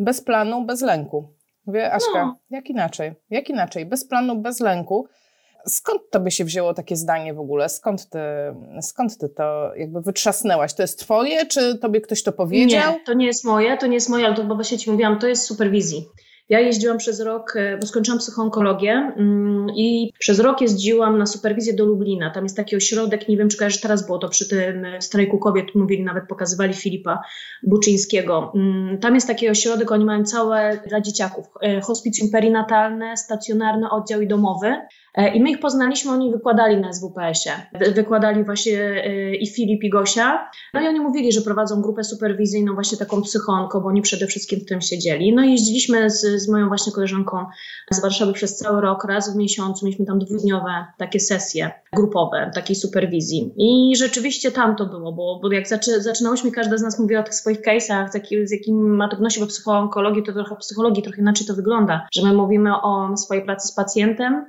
bez planu, bez lęku. Wie, Aśka, no. jak inaczej? Jak inaczej? Bez planu, bez lęku. Skąd to by się wzięło takie zdanie w ogóle? Skąd ty, skąd ty to jakby wytrzasnęłaś? To jest twoje, czy tobie ktoś to powiedział? Nie, to nie jest moje, to nie jest moje, ale to chyba się ci mówiłam, to jest superwizji. Ja jeździłam przez rok, e, bo skończyłam psychoonkologię mm, i przez rok jeździłam na superwizję do Lublina. Tam jest taki ośrodek, nie wiem czy kojarzysz, teraz było to przy tym strajku kobiet, mówili, nawet pokazywali Filipa Buczyńskiego. Mm, tam jest taki ośrodek, oni mają całe dla dzieciaków, e, hospicjum perinatalne, stacjonarny oddział i domowy. E, I my ich poznaliśmy, oni wykładali na SWPS-ie. Wykładali właśnie e, i Filip, i Gosia. No i oni mówili, że prowadzą grupę superwizyjną, właśnie taką psychonką, bo oni przede wszystkim w tym siedzieli. No i jeździliśmy z, z moją właśnie koleżanką z Warszawy przez cały rok, raz w miesiącu. Mieliśmy tam dwudniowe takie sesje grupowe, takiej superwizji. I rzeczywiście tam to było, bo, bo jak zaczy, zaczynałyśmy, każda z nas mówiła o tych swoich case'ach, z, jakim, z jakim ma trudności, bo psychoonkologii to trochę psychologii trochę inaczej to wygląda, że my mówimy o swojej pracy z pacjentem,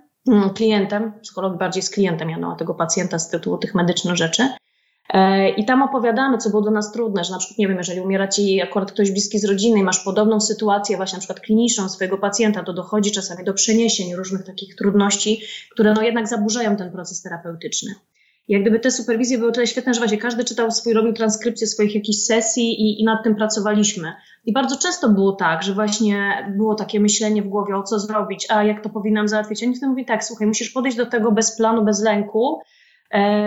klientem, psycholog bardziej z klientem, ja no, tego pacjenta z tytułu tych medycznych rzeczy. E, I tam opowiadamy, co było dla nas trudne, że na przykład, nie wiem, jeżeli umiera ci akurat ktoś bliski z rodziny i masz podobną sytuację, właśnie na przykład kliniczną swojego pacjenta, to dochodzi czasami do przeniesień różnych takich trudności, które no jednak zaburzają ten proces terapeutyczny. Jak gdyby te superwizje były tyle świetne, że właśnie każdy czytał swój, robił transkrypcję swoich jakichś sesji i, i nad tym pracowaliśmy. I bardzo często było tak, że właśnie było takie myślenie w głowie, o co zrobić, a jak to powinnam załatwić. A oni wtedy mówi tak, słuchaj, musisz podejść do tego bez planu, bez lęku,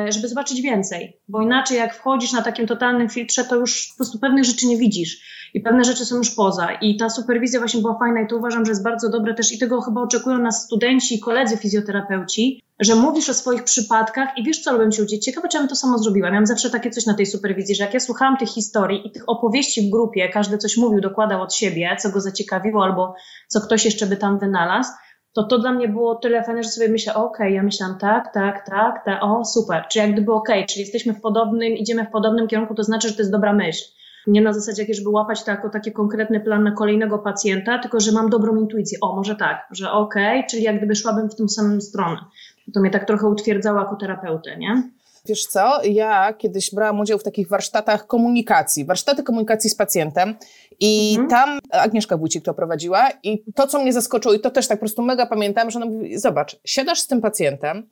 żeby zobaczyć więcej. Bo inaczej jak wchodzisz na takim totalnym filtrze, to już po prostu pewnych rzeczy nie widzisz i pewne rzeczy są już poza. I ta superwizja właśnie była fajna i to uważam, że jest bardzo dobre też i tego chyba oczekują nas studenci i koledzy fizjoterapeuci, że mówisz o swoich przypadkach i wiesz, co robią ci ludzie. Ciekawe, czy ja bym to samo zrobiła. Miałam zawsze takie coś na tej superwizji, że jak ja słuchałam tych historii i tych opowieści w grupie, każdy coś mówił, dokładał od siebie, co go zaciekawiło albo co ktoś jeszcze by tam wynalazł, to to dla mnie było tyle fajne, że sobie myślę, okej, okay, ja myślałam tak, tak, tak, tak, o super, czy jak gdyby okej, okay, czyli jesteśmy w podobnym, idziemy w podobnym kierunku, to znaczy, że to jest dobra myśl nie na zasadzie jakieś, żeby łapać to jako taki konkretny plan na kolejnego pacjenta, tylko że mam dobrą intuicję. O, może tak, że okej, okay, czyli jak gdyby szłabym w tą samą stronę. To mnie tak trochę utwierdzało jako terapeutę, nie? Wiesz co, ja kiedyś brałam udział w takich warsztatach komunikacji, warsztaty komunikacji z pacjentem i mhm. tam Agnieszka Wójcik to prowadziła i to, co mnie zaskoczyło i to też tak po prostu mega pamiętam, że ona mówi, zobacz, siadasz z tym padzientem,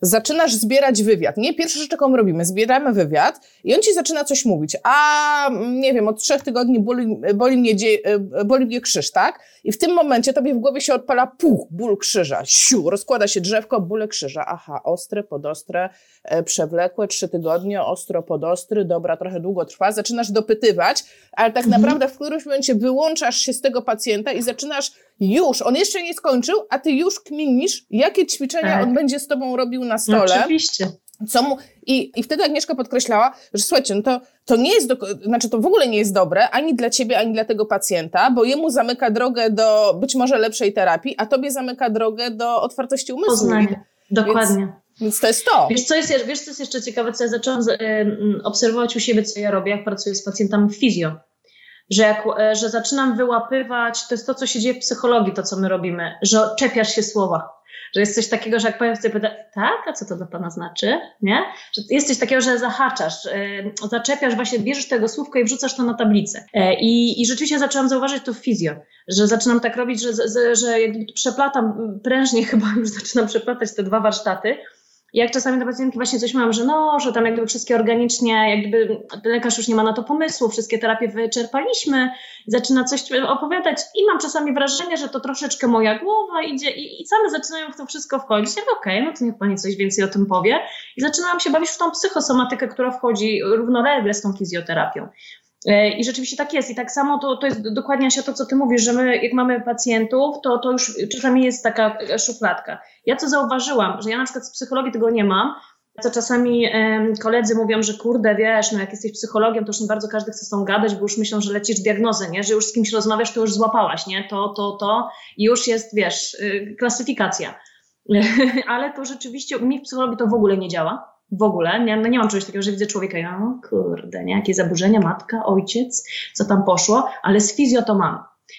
zaczynasz zbierać wywiad. Nie pierwsza rzecz, jaką robimy, zbieramy wywiad i on ci zaczyna coś mówić. A nie wiem, od trzech tygodni boli, boli, mnie, e, boli mnie krzyż, tak? I w tym momencie tobie w głowie się odpala puch, ból krzyża, siu, rozkłada się drzewko, bóle krzyża. Aha, ostre, podostre, przewlekłe, trzy tygodnie, ostro, podostry, dobra, trochę długo trwa. Zaczynasz dopytywać, ale tak mhm. naprawdę w którymś momencie wyłączasz się z tego pacjenta i zaczynasz już, on jeszcze nie skończył, a ty już kminisz, jakie ćwiczenia tak. on będzie z tobą robił na stole. No, oczywiście. Co mu, i, I wtedy Agnieszka podkreślała, że słuchajcie, no to, to nie jest, do, znaczy to w ogóle nie jest dobre ani dla ciebie, ani dla tego pacjenta, bo jemu zamyka drogę do być może lepszej terapii, a tobie zamyka drogę do otwartości umysłu. Poznanie. Dokładnie. Więc, więc to jest to. Wiesz co, jest, wiesz, co jest jeszcze ciekawe, co ja zaczęłam y, obserwować u siebie, co ja robię, jak pracuję z pacjentami fizjo że, jak, e, że zaczynam wyłapywać, to jest to, co się dzieje w psychologii, to co my robimy, że czepiasz się słowa. Że jest coś takiego, że jak powiem sobie, pyta, tak, a co to dla Pana znaczy? Nie? Że jest coś takiego, że zahaczasz, yy, zaczepiasz, właśnie bierzesz tego słówko i wrzucasz to na tablicę. I, I rzeczywiście zaczęłam zauważyć to w fizjo, że zaczynam tak robić, że, że, że jakby przeplatam prężnie chyba już zaczynam przeplatać te dwa warsztaty, jak czasami do pacjentki właśnie coś mam, że no, że tam jak gdyby wszystkie organicznie, jak gdyby lekarz już nie ma na to pomysłu, wszystkie terapie wyczerpaliśmy, zaczyna coś opowiadać i mam czasami wrażenie, że to troszeczkę moja głowa idzie i, i same zaczynają w to wszystko wchodzić. Ja okej, okay, no to niech pani coś więcej o tym powie. I zaczynałam się bawić w tą psychosomatykę, która wchodzi równolegle z tą fizjoterapią. E, I rzeczywiście tak jest. I tak samo to, to jest dokładnie się to, co ty mówisz, że my, jak mamy pacjentów, to, to już czasami jest taka szufladka. Ja co zauważyłam, że ja na przykład z psychologii tego nie mam, co czasami koledzy mówią, że kurde, wiesz, no jak jesteś psychologiem, to już nie bardzo każdy chce z tą gadać, bo już myślą, że lecisz diagnozę, nie? Że już z kimś rozmawiasz, to już złapałaś, nie? To, to, to i już jest, wiesz, y, klasyfikacja. Ale to rzeczywiście mnie w psychologii to w ogóle nie działa w ogóle. Nie, no nie mam czegoś takiego, że widzę człowieka ja, kurde, nie, jakie zaburzenia, matka, ojciec, co tam poszło, ale z fizjo to mam.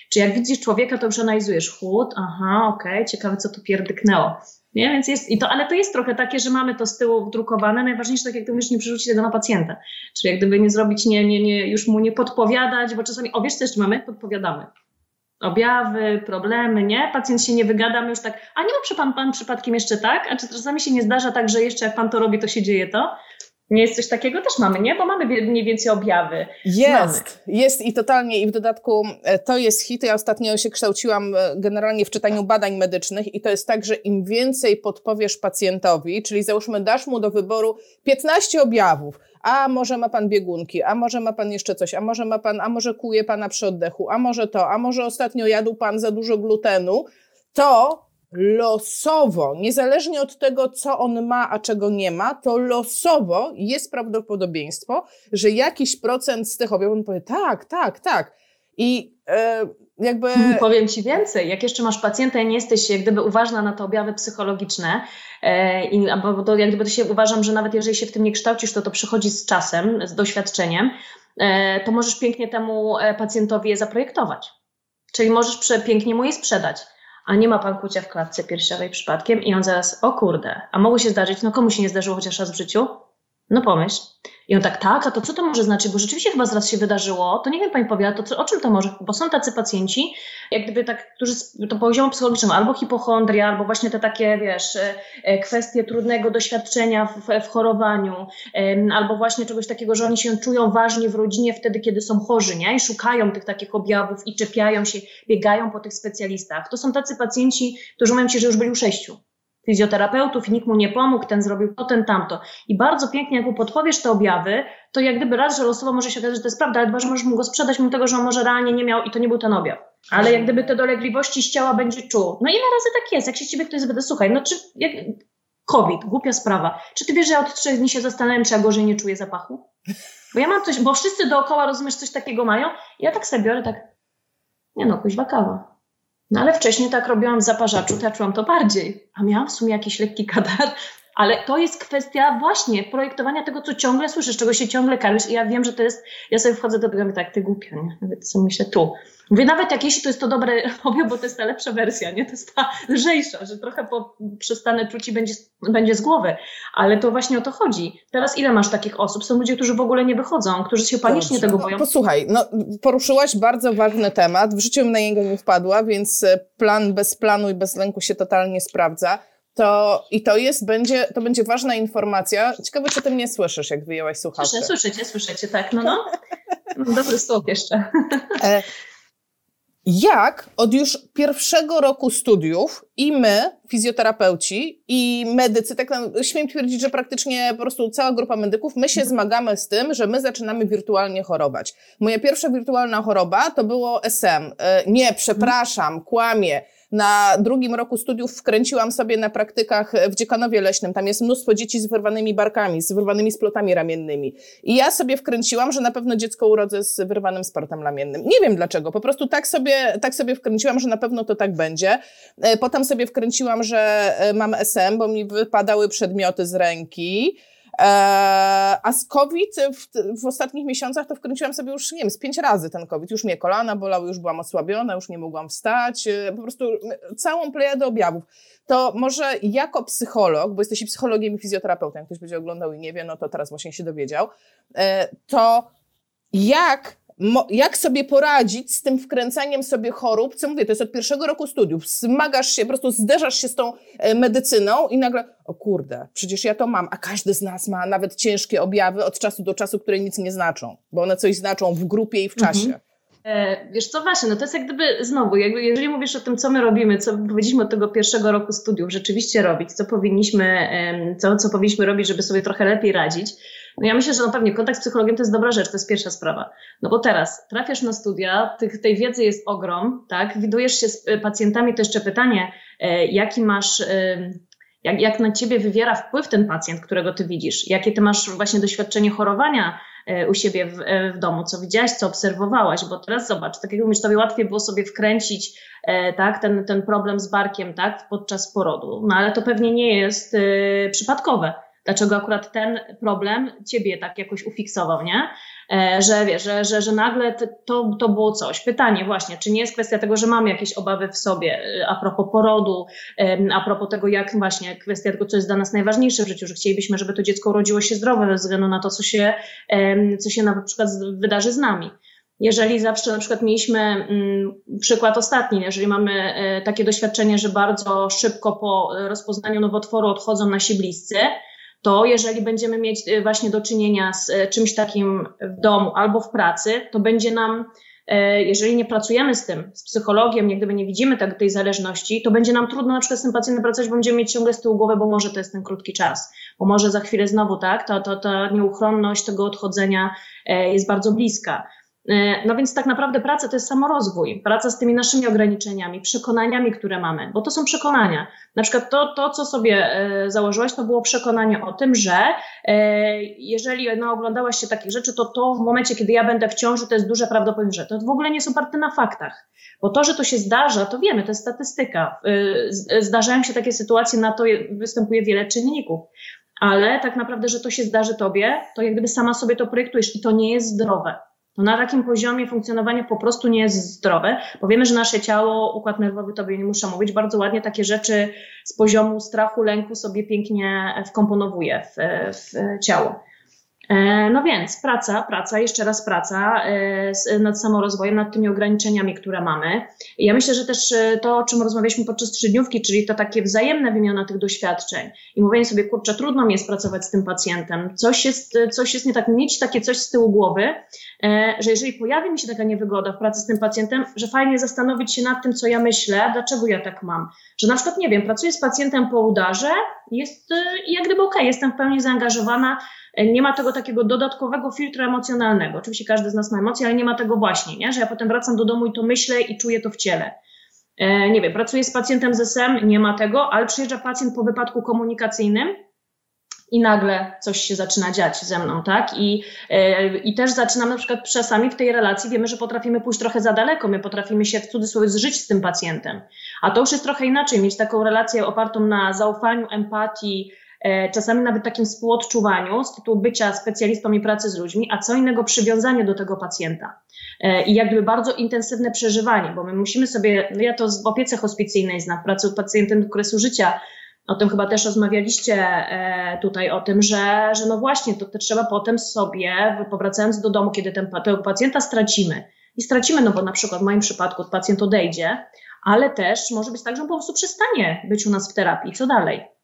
Czy jak widzisz człowieka, to już analizujesz chłód, aha, okej, okay, ciekawe, co tu pierdyknęło. Nie, więc jest, i to, ale to jest trochę takie, że mamy to z tyłu wdrukowane. Najważniejsze, tak jak ty mówisz, nie przerzucić tego na pacjenta. Czyli jak gdyby nie zrobić, nie, nie, nie, już mu nie podpowiadać, bo czasami, o wiesz jeszcze mamy? Podpowiadamy. Objawy, problemy, nie? Pacjent się nie wygada, my już tak, a nie ma pan, pan przypadkiem jeszcze tak? A czy czasami się nie zdarza tak, że jeszcze jak pan to robi, to się dzieje to? Nie jest coś takiego? Też mamy, nie? Bo mamy mniej więcej objawy. Jest, Znamy. jest i totalnie. I w dodatku e, to jest hit. Ja ostatnio się kształciłam e, generalnie w czytaniu badań medycznych i to jest tak, że im więcej podpowiesz pacjentowi, czyli załóżmy dasz mu do wyboru 15 objawów, a może ma pan biegunki, a może ma pan jeszcze coś, a może ma pan, a może kuje pana przy oddechu, a może to, a może ostatnio jadł pan za dużo glutenu, to losowo, niezależnie od tego, co on ma, a czego nie ma, to losowo jest prawdopodobieństwo, że jakiś procent z tych objawów powie tak, tak, tak. I e, jakby... Powiem Ci więcej, jak jeszcze masz pacjenta i nie jesteś jak gdyby uważna na te objawy psychologiczne, e, i, bo to, jak gdyby to się uważam, że nawet jeżeli się w tym nie kształcisz, to to przychodzi z czasem, z doświadczeniem, e, to możesz pięknie temu pacjentowi je zaprojektować. Czyli możesz pięknie mu je sprzedać a nie ma pan kucia w klatce piersiowej przypadkiem i on zaraz, o kurde, a mogło się zdarzyć, no komu się nie zdarzyło chociaż raz w życiu? No pomyśl. I on tak, tak, a to co to może znaczyć? Bo rzeczywiście chyba zaraz się wydarzyło. To nie wiem, pani powie, to co, o czym to może? Bo są tacy pacjenci, jak gdyby tak, którzy to poziomu psychologicznym, albo hipochondria, albo właśnie te takie, wiesz, e, e, kwestie trudnego doświadczenia w, w chorowaniu, albo właśnie czegoś takiego, że oni się czują ważnie w rodzinie wtedy, kiedy są chorzy, nie? I szukają tych takich objawów i czepiają się, biegają po tych specjalistach. To są tacy pacjenci, którzy mają się, że już byli u sześciu fizjoterapeutów i nikt mu nie pomógł, ten zrobił to, ten tamto. I bardzo pięknie, jak mu podpowiesz te objawy, to jak gdyby raz, że losowo może się okazać, że to jest prawda, ale dwa, że możesz mu go sprzedać mimo tego, że on może realnie nie miał i to nie był ten objaw. Ale jak gdyby te dolegliwości z ciała będzie czuł. No ile razy tak jest? Jak się ciebie ktoś zapyta, słuchaj, no czy jak... COVID, głupia sprawa. Czy ty wiesz, że ja od trzech dni się zastanawiam, czy ja gorzej nie czuję zapachu? Bo ja mam coś, bo wszyscy dookoła, rozumiesz, coś takiego mają. Ja tak sobie biorę, tak, nie no, kuźwa kawa. No ale wcześniej tak robiłam w zaparzaczu, to czułam to bardziej. A miałam w sumie jakiś lekki kadar, ale to jest kwestia właśnie projektowania tego, co ciągle słyszysz, czego się ciągle karmisz. I ja wiem, że to jest, ja sobie wchodzę do tego mówię, tak, ty głupia, nie? Nawet co myślę tu. Mówię, nawet jak jeśli to jest to dobre hobby, bo to jest ta lepsza wersja, nie? To jest ta lżejsza, że trochę po, przestanę czuć i będzie, będzie z głowy. Ale to właśnie o to chodzi. Teraz ile masz takich osób? Są ludzie, którzy w ogóle nie wychodzą, którzy się panicznie Dobrze. tego boją. No, posłuchaj, no, poruszyłaś bardzo ważny temat. W życiu na niego nie wpadła, więc e, plan bez planu i bez lęku się totalnie sprawdza to i to jest, będzie, to będzie ważna informacja. Ciekawe, czy ty mnie słyszysz, jak wyjęłaś słuchawkę. Słyszę, słyszycie, słyszycie, tak, no no. Dobry słów jeszcze. E, jak od już pierwszego roku studiów i my, fizjoterapeuci i medycy, tak śmiem twierdzić, że praktycznie po prostu cała grupa medyków, my się zmagamy z tym, że my zaczynamy wirtualnie chorować. Moja pierwsza wirtualna choroba to było SM. E, nie, przepraszam, kłamie na drugim roku studiów wkręciłam sobie na praktykach w Dziekanowie Leśnym. Tam jest mnóstwo dzieci z wyrwanymi barkami, z wyrwanymi splotami ramiennymi. I ja sobie wkręciłam, że na pewno dziecko urodzę z wyrwanym sportem ramiennym. Nie wiem dlaczego, po prostu tak sobie, tak sobie wkręciłam, że na pewno to tak będzie. E, potem sobie wkręciłam, że e, mam SM, bo mi wypadały przedmioty z ręki. A z COVID w, w, ostatnich miesiącach to wkręciłam sobie już, nie wiem, z pięć razy ten COVID. Już mnie kolana bolały, już byłam osłabiona, już nie mogłam wstać. E, po prostu całą plejadę objawów. To może jako psycholog, bo jesteś psychologiem i fizjoterapeutą, jak ktoś będzie oglądał i nie wie, no to teraz właśnie się dowiedział, e, to jak jak sobie poradzić z tym wkręcaniem sobie chorób, co mówię, to jest od pierwszego roku studiów, zmagasz się, po prostu zderzasz się z tą e, medycyną i nagle, o kurde, przecież ja to mam, a każdy z nas ma nawet ciężkie objawy od czasu do czasu, które nic nie znaczą, bo one coś znaczą w grupie i w czasie. Mhm. E, wiesz co, właśnie, no to jest jak gdyby znowu, jakby jeżeli mówisz o tym, co my robimy, co powiedzieliśmy od tego pierwszego roku studiów, rzeczywiście robić, co powinniśmy, co, co powinniśmy robić, żeby sobie trochę lepiej radzić, no ja myślę, że no pewnie kontakt z psychologiem to jest dobra rzecz, to jest pierwsza sprawa. No bo teraz trafiasz na studia, tych, tej wiedzy jest ogrom, tak? Widujesz się z e, pacjentami, to jeszcze pytanie, e, jaki masz, jak, jak na ciebie wywiera wpływ ten pacjent, którego ty widzisz? Jakie ty masz właśnie doświadczenie chorowania e, u siebie w, w domu, co widziałaś, co obserwowałaś, bo teraz zobacz, tak jak mówisz, tobie łatwiej było sobie wkręcić tak, ten, ten problem z barkiem tak, podczas porodu, no ale to pewnie nie jest przypadkowe dlaczego akurat ten problem ciebie tak jakoś ufiksował, nie? E, że wiesz, że, że, że nagle to, to było coś. Pytanie właśnie, czy nie jest kwestia tego, że mamy jakieś obawy w sobie e, a propos porodu, a propos tego, jak właśnie kwestia tego, co jest dla nas najważniejsze w życiu, że chcielibyśmy, żeby to dziecko urodziło się zdrowe ze względu na to, co się, co się na przykład wydarzy z nami. jeżeli zawsze na przykład mieliśmy mm, przykład ostatni, jeżeli mamy e, takie doświadczenie, że bardzo szybko po rozpoznaniu nowotworu odchodzą nasi bliscy, to jeżeli będziemy mieć e, właśnie do czynienia z e, czymś takim w domu albo w pracy, to będzie nam E, jeżeli nie pracujemy z tym, z psychologiem, jak gdyby nie widzimy tak, tej zależności, to będzie nam trudno na przykład z tym pacjentem pracować, bo będziemy mieć ciągle z tyłu głowy, bo może to jest ten krótki czas, bo może za chwilę znowu, tak, ta, ta, ta nieuchronność tego odchodzenia jest bardzo bliska. E, no więc tak naprawdę praca to jest samorozwój, praca z tymi naszymi ograniczeniami, przekonaniami, które mamy, bo to są przekonania. Na przykład to, to co sobie e, założyłaś, to było przekonanie o tym, że e, jeżeli no, oglądałaś się takich rzeczy, to to w momencie, kiedy ja będę w ciąży, to jest duże prawdopodobieństwo, że to w ogóle nie jest oparte na faktach. Bo to, że to się zdarza, to wiemy, to jest statystyka. Zdarzają się takie sytuacje, na to występuje wiele czynników ale tak naprawdę, że to się zdarzy tobie, to jak gdyby sama sobie to projektujesz i to nie jest zdrowe. No na takim poziomie funkcjonowania po prostu nie jest zdrowe. Powiemy, że nasze ciało, układ nerwowy, tobie nie muszę mówić, bardzo ładnie takie rzeczy z poziomu strachu, lęku sobie pięknie wkomponowuje w, w ciało. E, no więc praca, praca, jeszcze raz praca e, nad samorozwojem, nad tymi ograniczeniami, które mamy. Ja myślę, że też e, to, o czym rozmawialiśmy podczas trzydniówki, czyli to takie wzajemne wymiana tych doświadczeń i mówienie sobie, kurczę, trudno mi jest pracować z tym pacjentem, coś jest, coś jest nie tak, mieć takie coś z tyłu głowy, że jeżeli pojawi mi się taka niewygoda w pracy z tym pacjentem, że fajnie zastanowić się nad tym, co ja myślę, dlaczego ja tak mam. Że na przykład, nie wiem, pracuję z pacjentem po udarze, jest jak gdyby okej, okay, jestem w pełni zaangażowana, nie ma tego takiego dodatkowego filtru emocjonalnego. Oczywiście każdy z nas ma emocje, ale nie ma tego właśnie, nie? że ja potem wracam do domu i to myślę i czuję to w ciele. E, nie wiem, pracuję z pacjentem z SM, nie ma tego, ale przyjeżdża pacjent po wypadku komunikacyjnym i nagle coś się zaczyna dziać ze mną, tak? I, yy, i też zaczynam na przykład czasami w tej relacji, wiemy, że potrafimy pójść trochę za daleko, my potrafimy się w cudzysłowie zżyć z tym pacjentem. A to już jest trochę inaczej, mieć taką relację opartą na zaufaniu, empatii, E, czasami nawet takim współodczuwaniu z tytułu bycia specjalistą i pracy z ludźmi, a co innego przywiązanie do tego pacjenta. E, I jakby bardzo intensywne przeżywanie, bo my musimy sobie, no ja to w opiece hospicyjnej znam, w pracy z pacjentem do okresu życia, o tym chyba też rozmawialiście e, tutaj o tym, że, że no właśnie, to, to trzeba potem sobie, powracając do domu, kiedy ten, tego pacjenta stracimy, i stracimy, no bo na przykład w moim przypadku pacjent odejdzie, ale też może być tak, że on po prostu przestanie być u nas w terapii. Co dalej?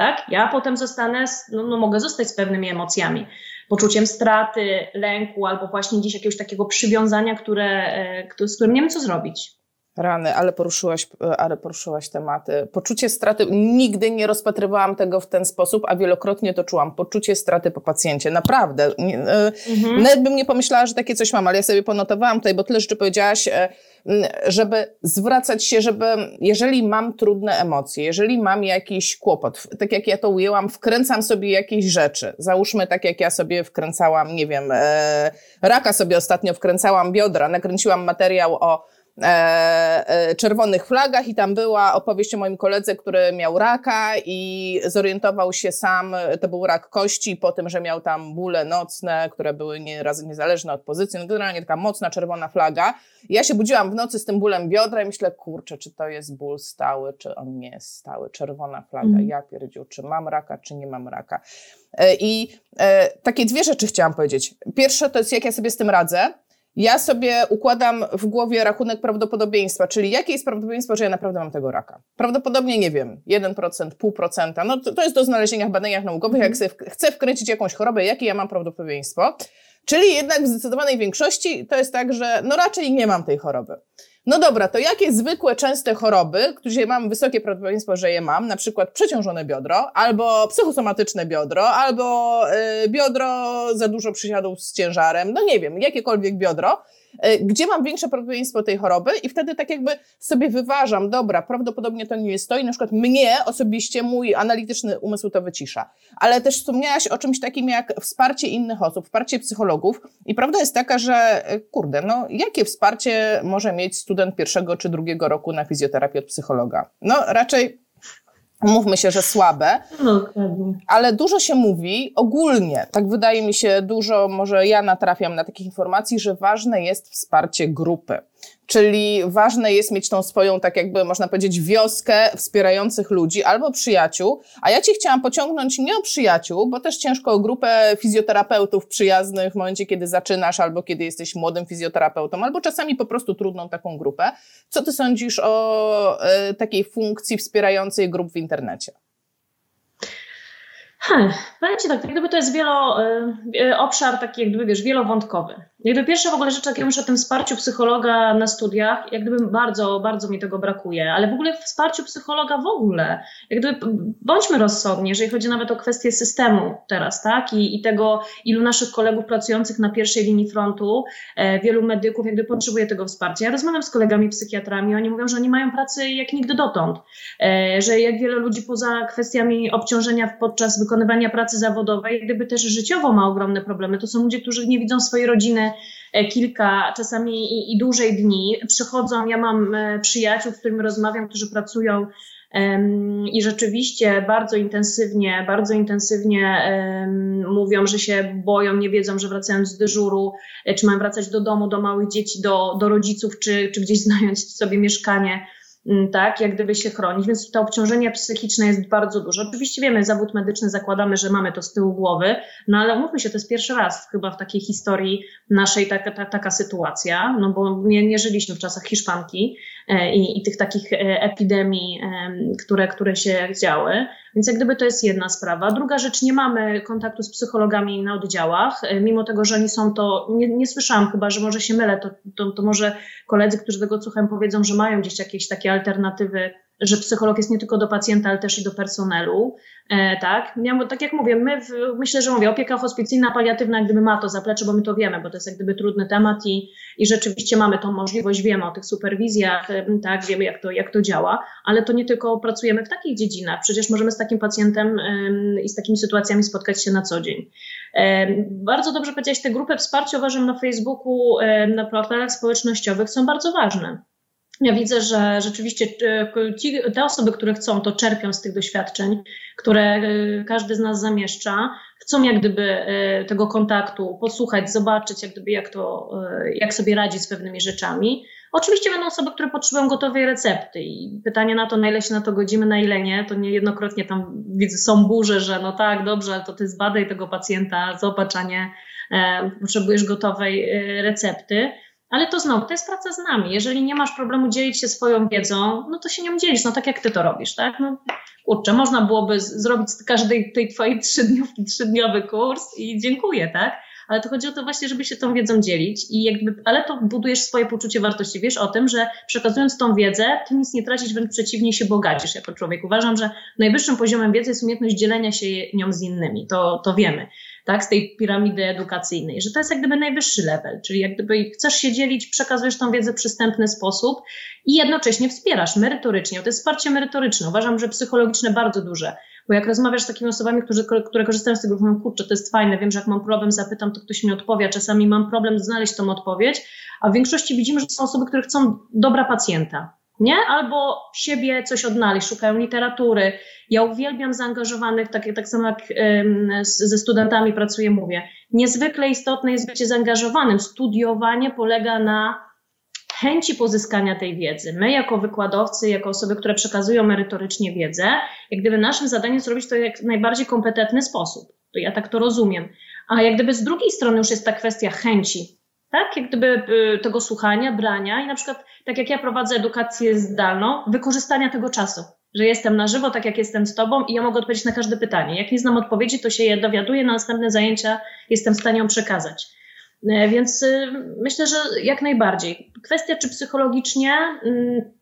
Tak? Ja potem zostanę, no, no mogę zostać z pewnymi emocjami, poczuciem straty, lęku albo właśnie gdzieś jakiegoś takiego przywiązania, które, e, z którym nie wiem, co zrobić. Rany, ale poruszyłaś, e, ale poruszyłaś tematy. Poczucie straty, nigdy nie rozpatrywałam tego w ten sposób, a wielokrotnie to czułam. Poczucie straty po pacjencie, naprawdę. E, mhm. Nawet bym nie pomyślała, że takie coś mam, ale ja sobie ponotowałam tutaj, bo tyle rzeczy powiedziałaś, żeby zwracać się, żeby, jeżeli mam trudne emocje, jeżeli mam jakiś kłopot, tak jak ja to ujęłam, wkręcam sobie jakieś rzeczy. Załóżmy tak, jak ja sobie wkręcałam, nie wiem, e, raka sobie ostatnio wkręcałam biodra, nakręciłam materiał o czerwonych flagach i tam była opowieść o moim koledze, który miał raka i zorientował się sam, to był rak kości po tym, że miał tam bóle nocne, które były nieraz niezależne od pozycji, no generalnie taka mocna czerwona flaga. I ja się budziłam w nocy z tym bólem biodra i myślę, kurczę, czy to jest ból stały, czy on nie jest stały, czerwona flaga, mm. ja pierdziu, czy mam raka, czy nie mam raka. E, I takie dwie rzeczy chciałam powiedzieć. Pierwsze to jest, jak ja sobie z tym radzę, ja sobie układam w głowie rachunek prawdopodobieństwa, czyli jakie jest prawdopodobieństwo, że ja naprawdę mam tego raka. Prawdopodobnie, nie wiem, 1%, 0,5%. No to, to jest do znalezienia w badaniach naukowych. Jak mhm. chcę wkręcić jakąś chorobę, jakie ja mam prawdopodobieństwo. Czyli jednak w zdecydowanej większości to jest tak, że no raczej nie mam tej choroby. No dobra, to jakie zwykłe, częste choroby, które mam wysokie prawdopodobieństwo, że je mam, na przykład przeciążone biodro, albo psychosomatyczne biodro, albo y, biodro za dużo przysiadów z ciężarem, no nie wiem, jakiekolwiek biodro, gdzie mam większe prawdopodobieństwo tej choroby i wtedy tak jakby sobie wyważam, dobra, prawdopodobnie to nie jest to i na przykład mnie osobiście mój analityczny umysł to wycisza. Ale też wspomniałaś o czymś takim jak wsparcie innych osób, wsparcie psychologów i prawda jest taka, że e, kurde, no jakie wsparcie może mieć student pierwszego czy drugiego roku na fizjoterapię od psychologa? No raczej Mówmy się, że słabe, no, ale dużo się mówi ogólnie, tak wydaje mi się, dużo, może ja natrafiam na takich informacji, że ważne jest wsparcie grupy. Czyli ważne jest mieć tą swoją, tak jakby można powiedzieć, wioskę wspierających ludzi albo przyjaciół. A ja Ci chciałam pociągnąć nie o przyjaciół, bo też ciężko o grupę fizjoterapeutów przyjaznych w momencie, kiedy zaczynasz, albo kiedy jesteś młodym fizjoterapeutą, albo czasami po prostu trudną taką grupę. Co Ty sądzisz o y, takiej funkcji wspierającej grup w internecie? Hmm, powiem Ci tak, jak gdyby to jest wielo, y, obszar taki, jak gdyby wiesz, wielowątkowy. Jakby pierwsza w ogóle rzecz, jak ja myślę o tym wsparciu psychologa na studiach, jak gdyby bardzo, bardzo mi tego brakuje, ale w ogóle wsparciu psychologa w ogóle, jak gdyby bądźmy rozsądni, jeżeli chodzi nawet o kwestię systemu teraz, tak, i, i tego, ilu naszych kolegów pracujących na pierwszej linii frontu, e, wielu medyków, jak gdyby potrzebuje tego wsparcia. Ja rozmawiam z kolegami psychiatrami, oni mówią, że oni mają pracę jak nigdy dotąd, e, że jak wiele ludzi poza kwestiami obciążenia podczas wykonywania pracy zawodowej, gdyby też życiowo ma ogromne problemy, to są ludzie, którzy nie widzą swojej rodziny, E, kilka, czasami i, i dłużej dni. Przychodzą, ja mam e, przyjaciół, z którymi rozmawiam, którzy pracują i rzeczywiście bardzo intensywnie, bardzo intensywnie mówią, że się boją, nie wiedzą, że wracając z dyżuru, e, czy mają wracać do domu, do małych dzieci, do, do rodziców, czy, czy gdzieś znając sobie mieszkanie tak, jak gdyby się chronić, więc to obciążenie psychiczne jest bardzo duże. Oczywiście wiemy, zawód medyczny zakładamy, że mamy to z tyłu głowy, no ale mówmy się, to jest pierwszy raz chyba w takiej historii naszej taka, ta, taka sytuacja, no bo nie, nie żyliśmy w czasach Hiszpanki i, i tych takich e, epidemii, e, które, które się działy. Więc jak gdyby to jest jedna sprawa. Druga rzecz, nie mamy kontaktu z psychologami na oddziałach, e, mimo tego, że oni są to, nie, nie słyszałam chyba, że może się mylę, to, to, to może koledzy, którzy tego słuchają powiedzą, że mają gdzieś jakieś takie alternatywy że psycholog jest nie tylko do pacjenta, ale też i do personelu. E, tak? Ja, tak jak mówię, my w, myślę, że mówię, opieka hospicyjna, paliatywna, gdyby ma to zaplecze, bo my to wiemy, bo to jest jak gdyby trudny temat i, i rzeczywiście mamy tą możliwość, wiemy o tych superwizjach, e, tak, wiemy jak to, jak to działa, ale to nie tylko pracujemy w takich dziedzinach, przecież możemy z takim pacjentem i z takimi sytuacjami spotkać się na co dzień. E, bardzo dobrze powiedziałeś, te grupy wsparcia uważam na Facebooku, na portalach społecznościowych są bardzo ważne. Ja widzę, że rzeczywiście e, ci, te osoby, które chcą, to czerpią z tych doświadczeń, które e, każdy z nas zamieszcza, chcą jak gdyby e, tego kontaktu posłuchać, zobaczyć jak gdyby jak to, jak sobie radzić z pewnymi rzeczami. Oczywiście będą osoby, które potrzebują gotowej recepty i pytanie na to, na ile się na to godzimy, na ile nie, to niejednokrotnie tam widzę, są burze, że no tak, dobrze, ale to ty zbadaj tego pacjenta, zobacz, a nie potrzebujesz gotowej recepty. Ale to znowu, to jest praca z nami. Jeżeli nie masz problemu dzielić się swoją wiedzą, no to się nią dzielisz, no tak jak ty to robisz, tak? No, kurczę, można byłoby zrobić z każdej tej twojej trzydniówki trzydniowy kurs i dziękuję, tak? Ale to chodzi o to właśnie, żeby się tą wiedzą dzielić i jakby, ale to budujesz swoje poczucie wartości. Wiesz o tym, że przekazując tą wiedzę, ty nic nie tracisz, wręcz przeciwnie się bogacisz jako człowiek. Uważam, że najwyższym poziomem wiedzy jest umiejętność dzielenia się nią z innymi. To, to wiemy tak, z tej piramidy edukacyjnej, że to jest jak gdyby najwyższy level, czyli jak gdyby chcesz się dzielić, przekazujesz tą wiedzę w przystępny sposób i jednocześnie wspierasz merytorycznie. To jest wsparcie merytoryczne. Uważam, że psychologiczne bardzo duże. Bo jak rozmawiasz z takimi osobami, którzy, które korzystają z tego, mówią, kurczę, to jest fajne, wiem, że jak mam problem, zapytam, to ktoś mi odpowie, czasami mam problem znaleźć tą odpowiedź, a w większości widzimy, że są osoby, które chcą dobra pacjenta, nie? Albo siebie coś odnaleźć, szukają literatury. Ja uwielbiam zaangażowanych, tak, tak samo jak ze studentami pracuję, mówię. Niezwykle istotne jest bycie zaangażowanym. Studiowanie polega na chęci pozyskania tej wiedzy. My, jako wykładowcy, jako osoby, które przekazują merytorycznie wiedzę, jak gdyby naszym zadaniem jest robić to w jak najbardziej kompetentny sposób. To ja tak to rozumiem. A jak gdyby z drugiej strony już jest ta kwestia chęci tak? Jak gdyby y, tego słuchania, brania i na przykład, tak jak ja prowadzę edukację zdalną, wykorzystania tego czasu, że jestem na żywo, tak jak jestem z tobą i ja mogę odpowiedzieć na każde pytanie. Jak nie znam odpowiedzi, to się je dowiaduję, na następne zajęcia jestem w stanie ją przekazać. E, więc y, myślę, że jak najbardziej. Kwestia, czy psychologicznie mm,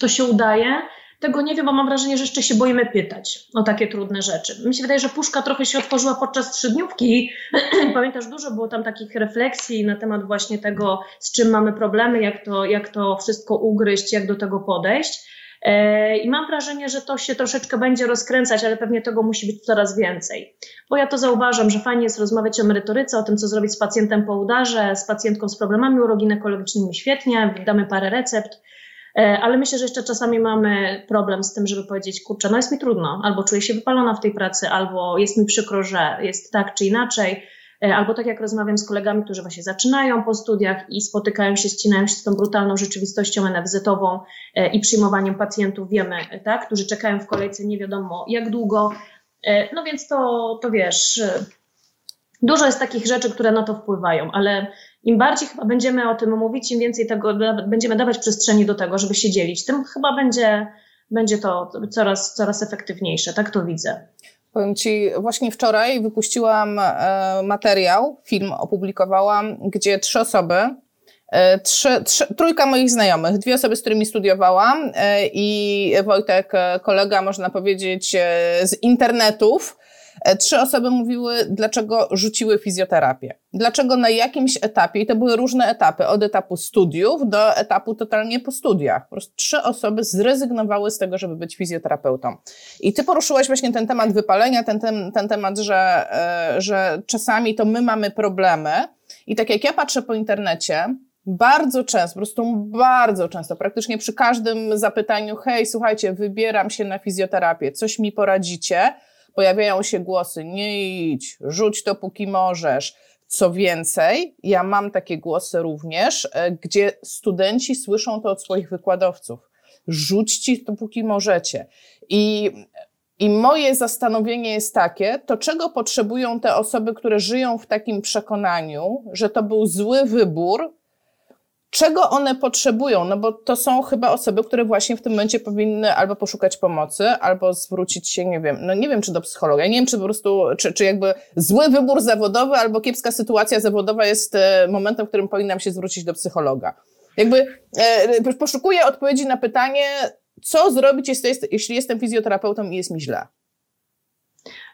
to się udaje, tego nie wiem, bo mam wrażenie, że jeszcze się boimy pytać o takie trudne rzeczy. Mi się wydaje, że puszka trochę się otworzyła podczas trzydniówki. Pamiętasz, dużo było tam takich refleksji na temat właśnie tego, z czym mamy problemy, jak to, jak to wszystko ugryźć, jak do tego podejść. E, I mam wrażenie, że to się troszeczkę będzie rozkręcać, ale pewnie tego musi być coraz więcej. Bo ja to zauważam, że fajnie jest rozmawiać o merytoryce, o tym, co zrobić z pacjentem po udarze, z pacjentką z problemami uroginekologicznymi, świetnie, damy parę recept ale myślę, że jeszcze czasami mamy problem z tym, żeby powiedzieć, kurczę, no jest mi trudno, albo czuję się wypalona w tej pracy, albo jest mi przykro, że jest tak czy inaczej. e, albo tak jak rozmawiam z kolegami, którzy właśnie zaczynają po studiach i spotykają się, ścinają się z tą brutalną rzeczywistością NFZ-ową e, i przyjmowaniem pacjentów, wiemy, tak, którzy czekają w kolejce nie wiadomo jak długo. No więc to, to wiesz, dużo jest takich rzeczy, które na to wpływają, ale im bardziej chyba będziemy o tym mówić, im więcej tego będziemy dawać przestrzeni do tego, żeby się dzielić, tym chyba będzie, będzie to coraz, coraz efektywniejsze. Tak to widzę. Powiem Ci, właśnie wczoraj wypuściłam e, materiał, film opublikowałam, gdzie trzy osoby, e, trzy, trzy, trójka moich znajomych, dwie osoby, z którymi studiowałam e, i Wojtek, kolega, można powiedzieć, z internetów, trzy osoby mówiły, dlaczego rzuciły fizjoterapię. Dlaczego na jakimś etapie, i to były różne etapy, od etapu studiów do etapu totalnie po studiach. Po prostu trzy osoby zrezygnowały z tego, żeby być fizjoterapeutą. I ty poruszyłaś właśnie ten temat wypalenia, ten, ten, ten temat, że, e, że czasami to my mamy problemy. I tak jak ja patrzę po internecie, bardzo często, po prostu bardzo często, praktycznie przy każdym zapytaniu, hej, słuchajcie, wybieram się na fizjoterapię, coś mi poradzicie, pojawiają się głosy, nie idź, rzuć to póki możesz. Co więcej, ja mam takie głosy również, e, gdzie studenci słyszą to od swoich wykładowców. Rzućcie to póki możecie. I, I moje zastanowienie jest takie, to czego potrzebują te osoby, które żyją w takim przekonaniu, że to był zły wybór, czego one potrzebują, no bo to są chyba osoby, które właśnie w tym momencie powinny albo poszukać pomocy, albo zwrócić się, nie wiem, no nie wiem, czy do psychologa, nie wiem, czy po prostu, czy, czy jakby zły wybór zawodowy albo kiepska sytuacja zawodowa jest e, momentem, w którym powinnam się zwrócić do psychologa. Jakby e, poszukuję odpowiedzi na pytanie, co zrobić, jeśli jestem fizjoterapeutą i jest mi źle.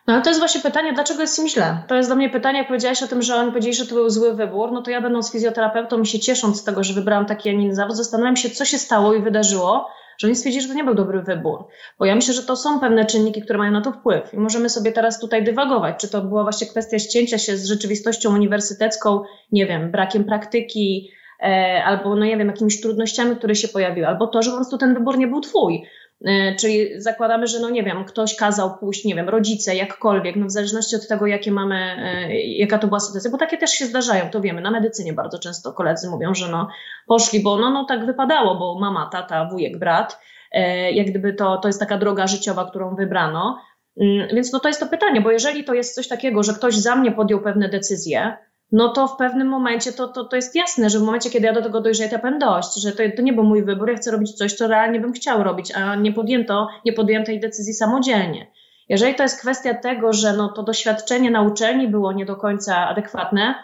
No ale to jest właśnie pytanie, dlaczego jest im źle? To jest do mnie pytanie, jak powiedziałaś o tym, że oni powiedzieli, że to był zły wybór, no to ja będąc fizjoterapeutą i się ciesząc z tego, że wybrałam taki, a nie inny zawód, zastanawiam się, co się stało i wydarzyło, że oni stwierdzili, że to nie był dobry wybór. Bo ja myślę, że to są pewne czynniki, które mają na to wpływ i możemy sobie teraz tutaj dywagować, czy to była właśnie kwestia ścięcia się z rzeczywistością uniwersytecką, nie wiem, brakiem praktyki, e, albo no nie wiem, jakimiś trudnościami, które się pojawiły, albo to, że po prostu ten wybór nie był twój. E, czyli zakładamy, że no nie wiem, ktoś kazał pójść, nie wiem, rodzice, jakkolwiek, no w zależności od tego, jakie mamy, e, jaka to była sytuacja, bo takie też się zdarzają, to wiemy. Na medycynie bardzo często koledzy mówią, że no poszli, bo no, no tak wypadało, bo mama, tata, wujek, brat, e, jak gdyby to, to jest taka droga życiowa, którą wybrano. Mm, więc no to jest to pytanie, bo jeżeli to jest coś takiego, że ktoś za mnie podjął pewne decyzje, no to w pewnym momencie to, to, to jest jasne, że w momencie, kiedy ja do tego dojrzeję, to powiem dość, że to, to nie był mój wybór, ja chcę robić coś, co realnie bym chciał robić, a nie podjęto, nie podjęto tej decyzji samodzielnie. Jeżeli to jest kwestia tego, że no to doświadczenie na uczelni było nie do końca adekwatne,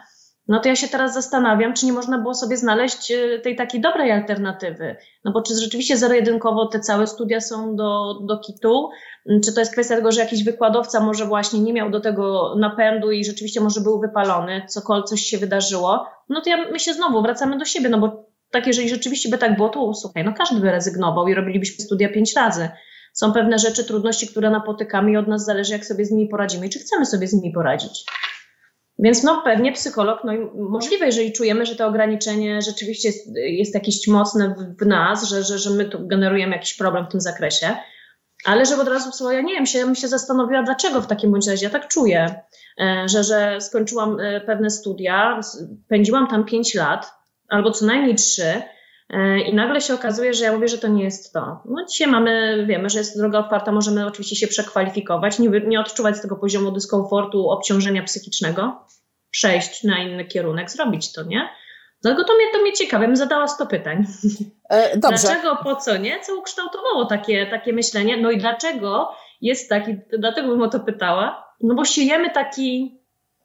no to ja się teraz zastanawiam, czy nie można było sobie znaleźć e, tej takiej dobrej alternatywy. No bo czy rzeczywiście zero-jedynkowo te całe studia są do, do kitu, czy to jest kwestia tego, że jakiś wykładowca może właśnie nie miał do tego napędu i rzeczywiście może był wypalony, cokolwiek coś się wydarzyło, no to ja myślę znowu, wracamy do siebie, no bo tak jeżeli rzeczywiście by tak było, to słuchaj, no każdy by rezygnował i robilibyśmy studia pięć razy. Są pewne rzeczy, trudności, które napotykamy i od nas zależy, jak sobie z nimi poradzimy i czy chcemy sobie z nimi poradzić. Więc no pewnie psycholog, no możliwe, jeżeli czujemy, że to ograniczenie rzeczywiście jest, jest jakieś mocne w, w nas, że, że, że my tu generujemy jakiś problem w tym zakresie, ale żeby od razu było, ja nie wiem, się, bym się zastanowiła, dlaczego w takim bądź razie ja tak czuję, e, że, że skończyłam e, pewne studia, pędziłam tam pięć lat, albo co najmniej trzy, e, i nagle się okazuje, że ja mówię, że to nie jest to. No dzisiaj mamy, wiemy, że jest droga otwarta, możemy oczywiście się przekwalifikować, nie, nie odczuwać z tego poziomu dyskomfortu, obciążenia psychicznego, przejść na inny kierunek, zrobić to, nie? Dlatego to mnie, to mnie ciekawe, bym zadała 100 pytań. E. Dlaczego, po co, nie? Co ukształtowało takie, takie myślenie? No i dlaczego jest taki, dlatego bym o to pytała, no bo siejemy taki...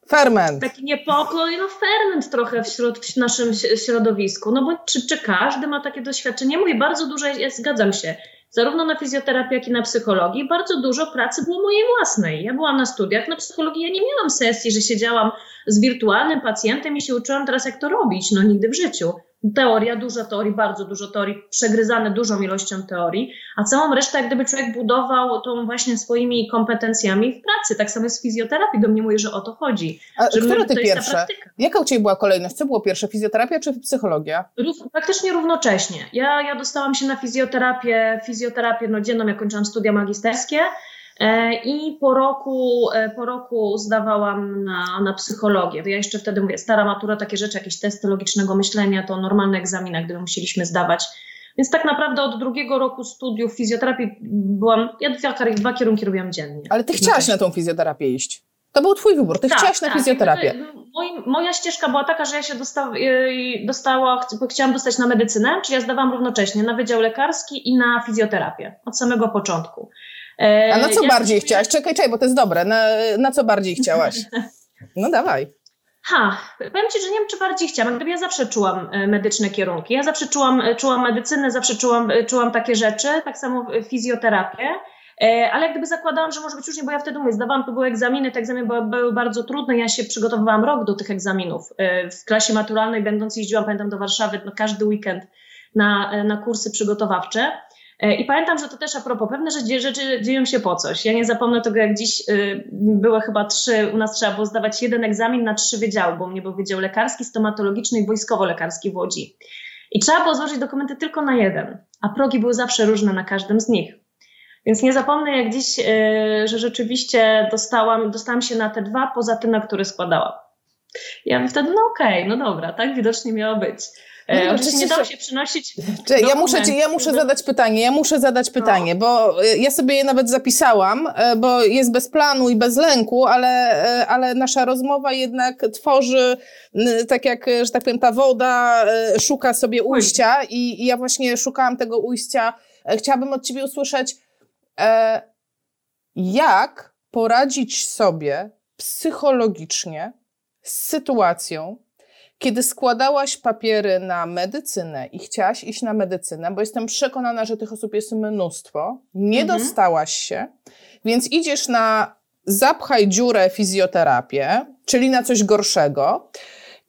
Ferment. Taki niepokój, no ferment trochę wśród, w naszym środowisku. No bo czy, czy każdy ma takie doświadczenie? Mówię, bardzo dużo, ja zgadzam się, zarówno na fizjoterapii, jak i na psychologii. Bardzo dużo pracy było mojej własnej. Ja byłam na studiach na psychologii, ja nie miałam sesji, że siedziałam z wirtualnym pacjentem i się uczyłam teraz, jak to robić. No nigdy w życiu teoria, dużo teorii, bardzo dużo teorii, przegryzane dużą ilością teorii, a całą resztę jak gdyby człowiek budował tą właśnie swoimi kompetencjami w pracy. Tak samo z fizjoterapii, do mnie mówi, że o to chodzi. A że które ty pierwsze? Jaka u Ciebie była kolejność? Co było pierwsze, fizjoterapia czy psychologia? Rów, praktycznie równocześnie. Ja, ja dostałam się na fizjoterapię, fizjoterapię no dzienną, jak kończyłam studia magisterskie, I po roku, e, po roku zdawałam na, na psychologię. Ja jeszcze wtedy mówię, stara matura, takie rzeczy, jakieś testy logicznego myślenia, to normalne egzaminy, gdyby musieliśmy zdawać. Więc tak naprawdę od drugiego roku studiów fizjoterapii byłam, ja dwa, dwa kierunki robiłam dziennie. Ale ty chciałaś na tą fizjoterapię iść. To był twój wybór, ty tak, chciałaś na tak. fizjoterapię. moja ścieżka była taka, że ja się y, dostała, chciałam dostać na medycynę, czyli ja zdawałam równocześnie na Wydział Lekarski i na fizjoterapię od samego początku. A na co ja bardziej chciałaś? Czekaj, czekaj, bo to jest dobre. Na, na co bardziej chciałaś? No dawaj. Ha, powiem Ci, że nie wiem, czy bardziej chciałam. Gdyby ja zawsze czułam e, medyczne kierunki. Ja zawsze czułam, e, czułam medycynę, zawsze czułam, e, czułam takie rzeczy, tak samo fizjoterapię. Ale gdyby zakładałam, że może być różnie, bo ja wtedy mówię, zdawałam, to były egzaminy, te egzaminy były, były bardzo trudne, ja się przygotowywałam rok do tych egzaminów. W klasie maturalnej, będąc jeździłam, pamiętam, do Warszawy no, każdy weekend na, na kursy przygotowawcze. E, I pamiętam, że to też a propos, pewne rzeczy dzieją się po coś. Ja nie zapomnę tego, jak dziś y, były chyba trzy, u nas trzeba było zdawać jeden egzamin na trzy wydziały, bo mnie był wydział lekarski, stomatologiczny i wojskowo-lekarski w Łodzi. I trzeba było złożyć dokumenty tylko na jeden, a progi były zawsze różne na każdym z nich. Więc nie zapomnę jak dziś, y, że rzeczywiście dostałam, dostałam się na te dwa, poza tym, na które składałam. Ja mówię wtedy, no okej, okay, no dobra, tak widocznie miało być. E, no, oczywiście nie dało się przynosić. ja muszę, ci, ja muszę zadać pytanie, ja muszę zadać no. pytanie, no. bo e, ja sobie je nawet zapisałam, e, bo jest bez planu i bez lęku, ale, e, ale nasza rozmowa jednak tworzy, tak jak, że tak powiem, ta woda szuka sobie ujścia i, i ja właśnie szukałam tego ujścia. Chciałabym od ciebie usłyszeć, jak poradzić sobie psychologicznie z sytuacją, kiedy składałaś papiery na medycynę i chciałaś iść na medycynę, bo jestem przekonana, że tych osób jest mnóstwo, nie mhm. dostałaś się, więc idziesz na zapchaj dziurę fizjoterapię, czyli na coś gorszego.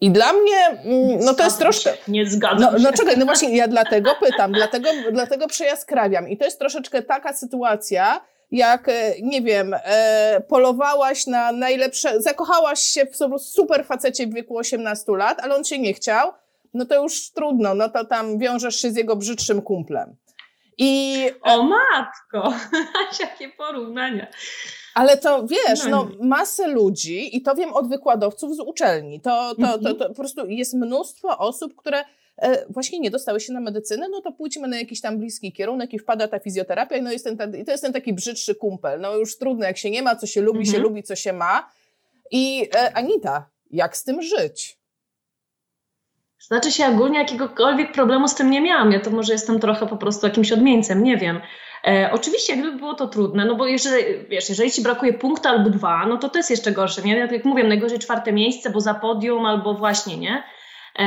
I dla mnie, mm, no to jest troszkę. Nie zgadzam no, no czekaj, no właśnie, ja dlatego pytam, dlatego, dlatego przejaskrawiam. I to jest troszeczkę taka sytuacja, jak, e, nie wiem, e, polowałaś na najlepsze, zakochałaś się w super facecie w wieku 18 lat, ale on cię nie chciał, no to już trudno, no to tam wiążesz się z jego brzydszym kumplem. I... O matko, jakie porównania. Ale to wiesz, no, no masę ludzi, i to wiem od wykładowców z uczelni, to, to, to, to, to po prostu jest mnóstwo osób, które właśnie nie dostały się na medycynę, no to pójdźmy na jakiś tam bliski kierunek i wpada ta fizjoterapia no jest ten, i to jest ten taki brzydszy kumpel. No już trudno, jak się nie ma, co się lubi, mhm. się lubi, co się ma. I e, Anita, jak z tym żyć? Znaczy się ogólnie jakiegokolwiek problemu z tym nie miałam. Ja to może jestem trochę po prostu jakimś odmieńcem, nie wiem. E, oczywiście, gdyby było to trudne, no bo jeżeli, wiesz, jeżeli ci brakuje punktu albo dwa, no to to jest jeszcze gorsze, nie? Jak mówię, najgorzej czwarte miejsce, bo za podium albo właśnie, nie? E,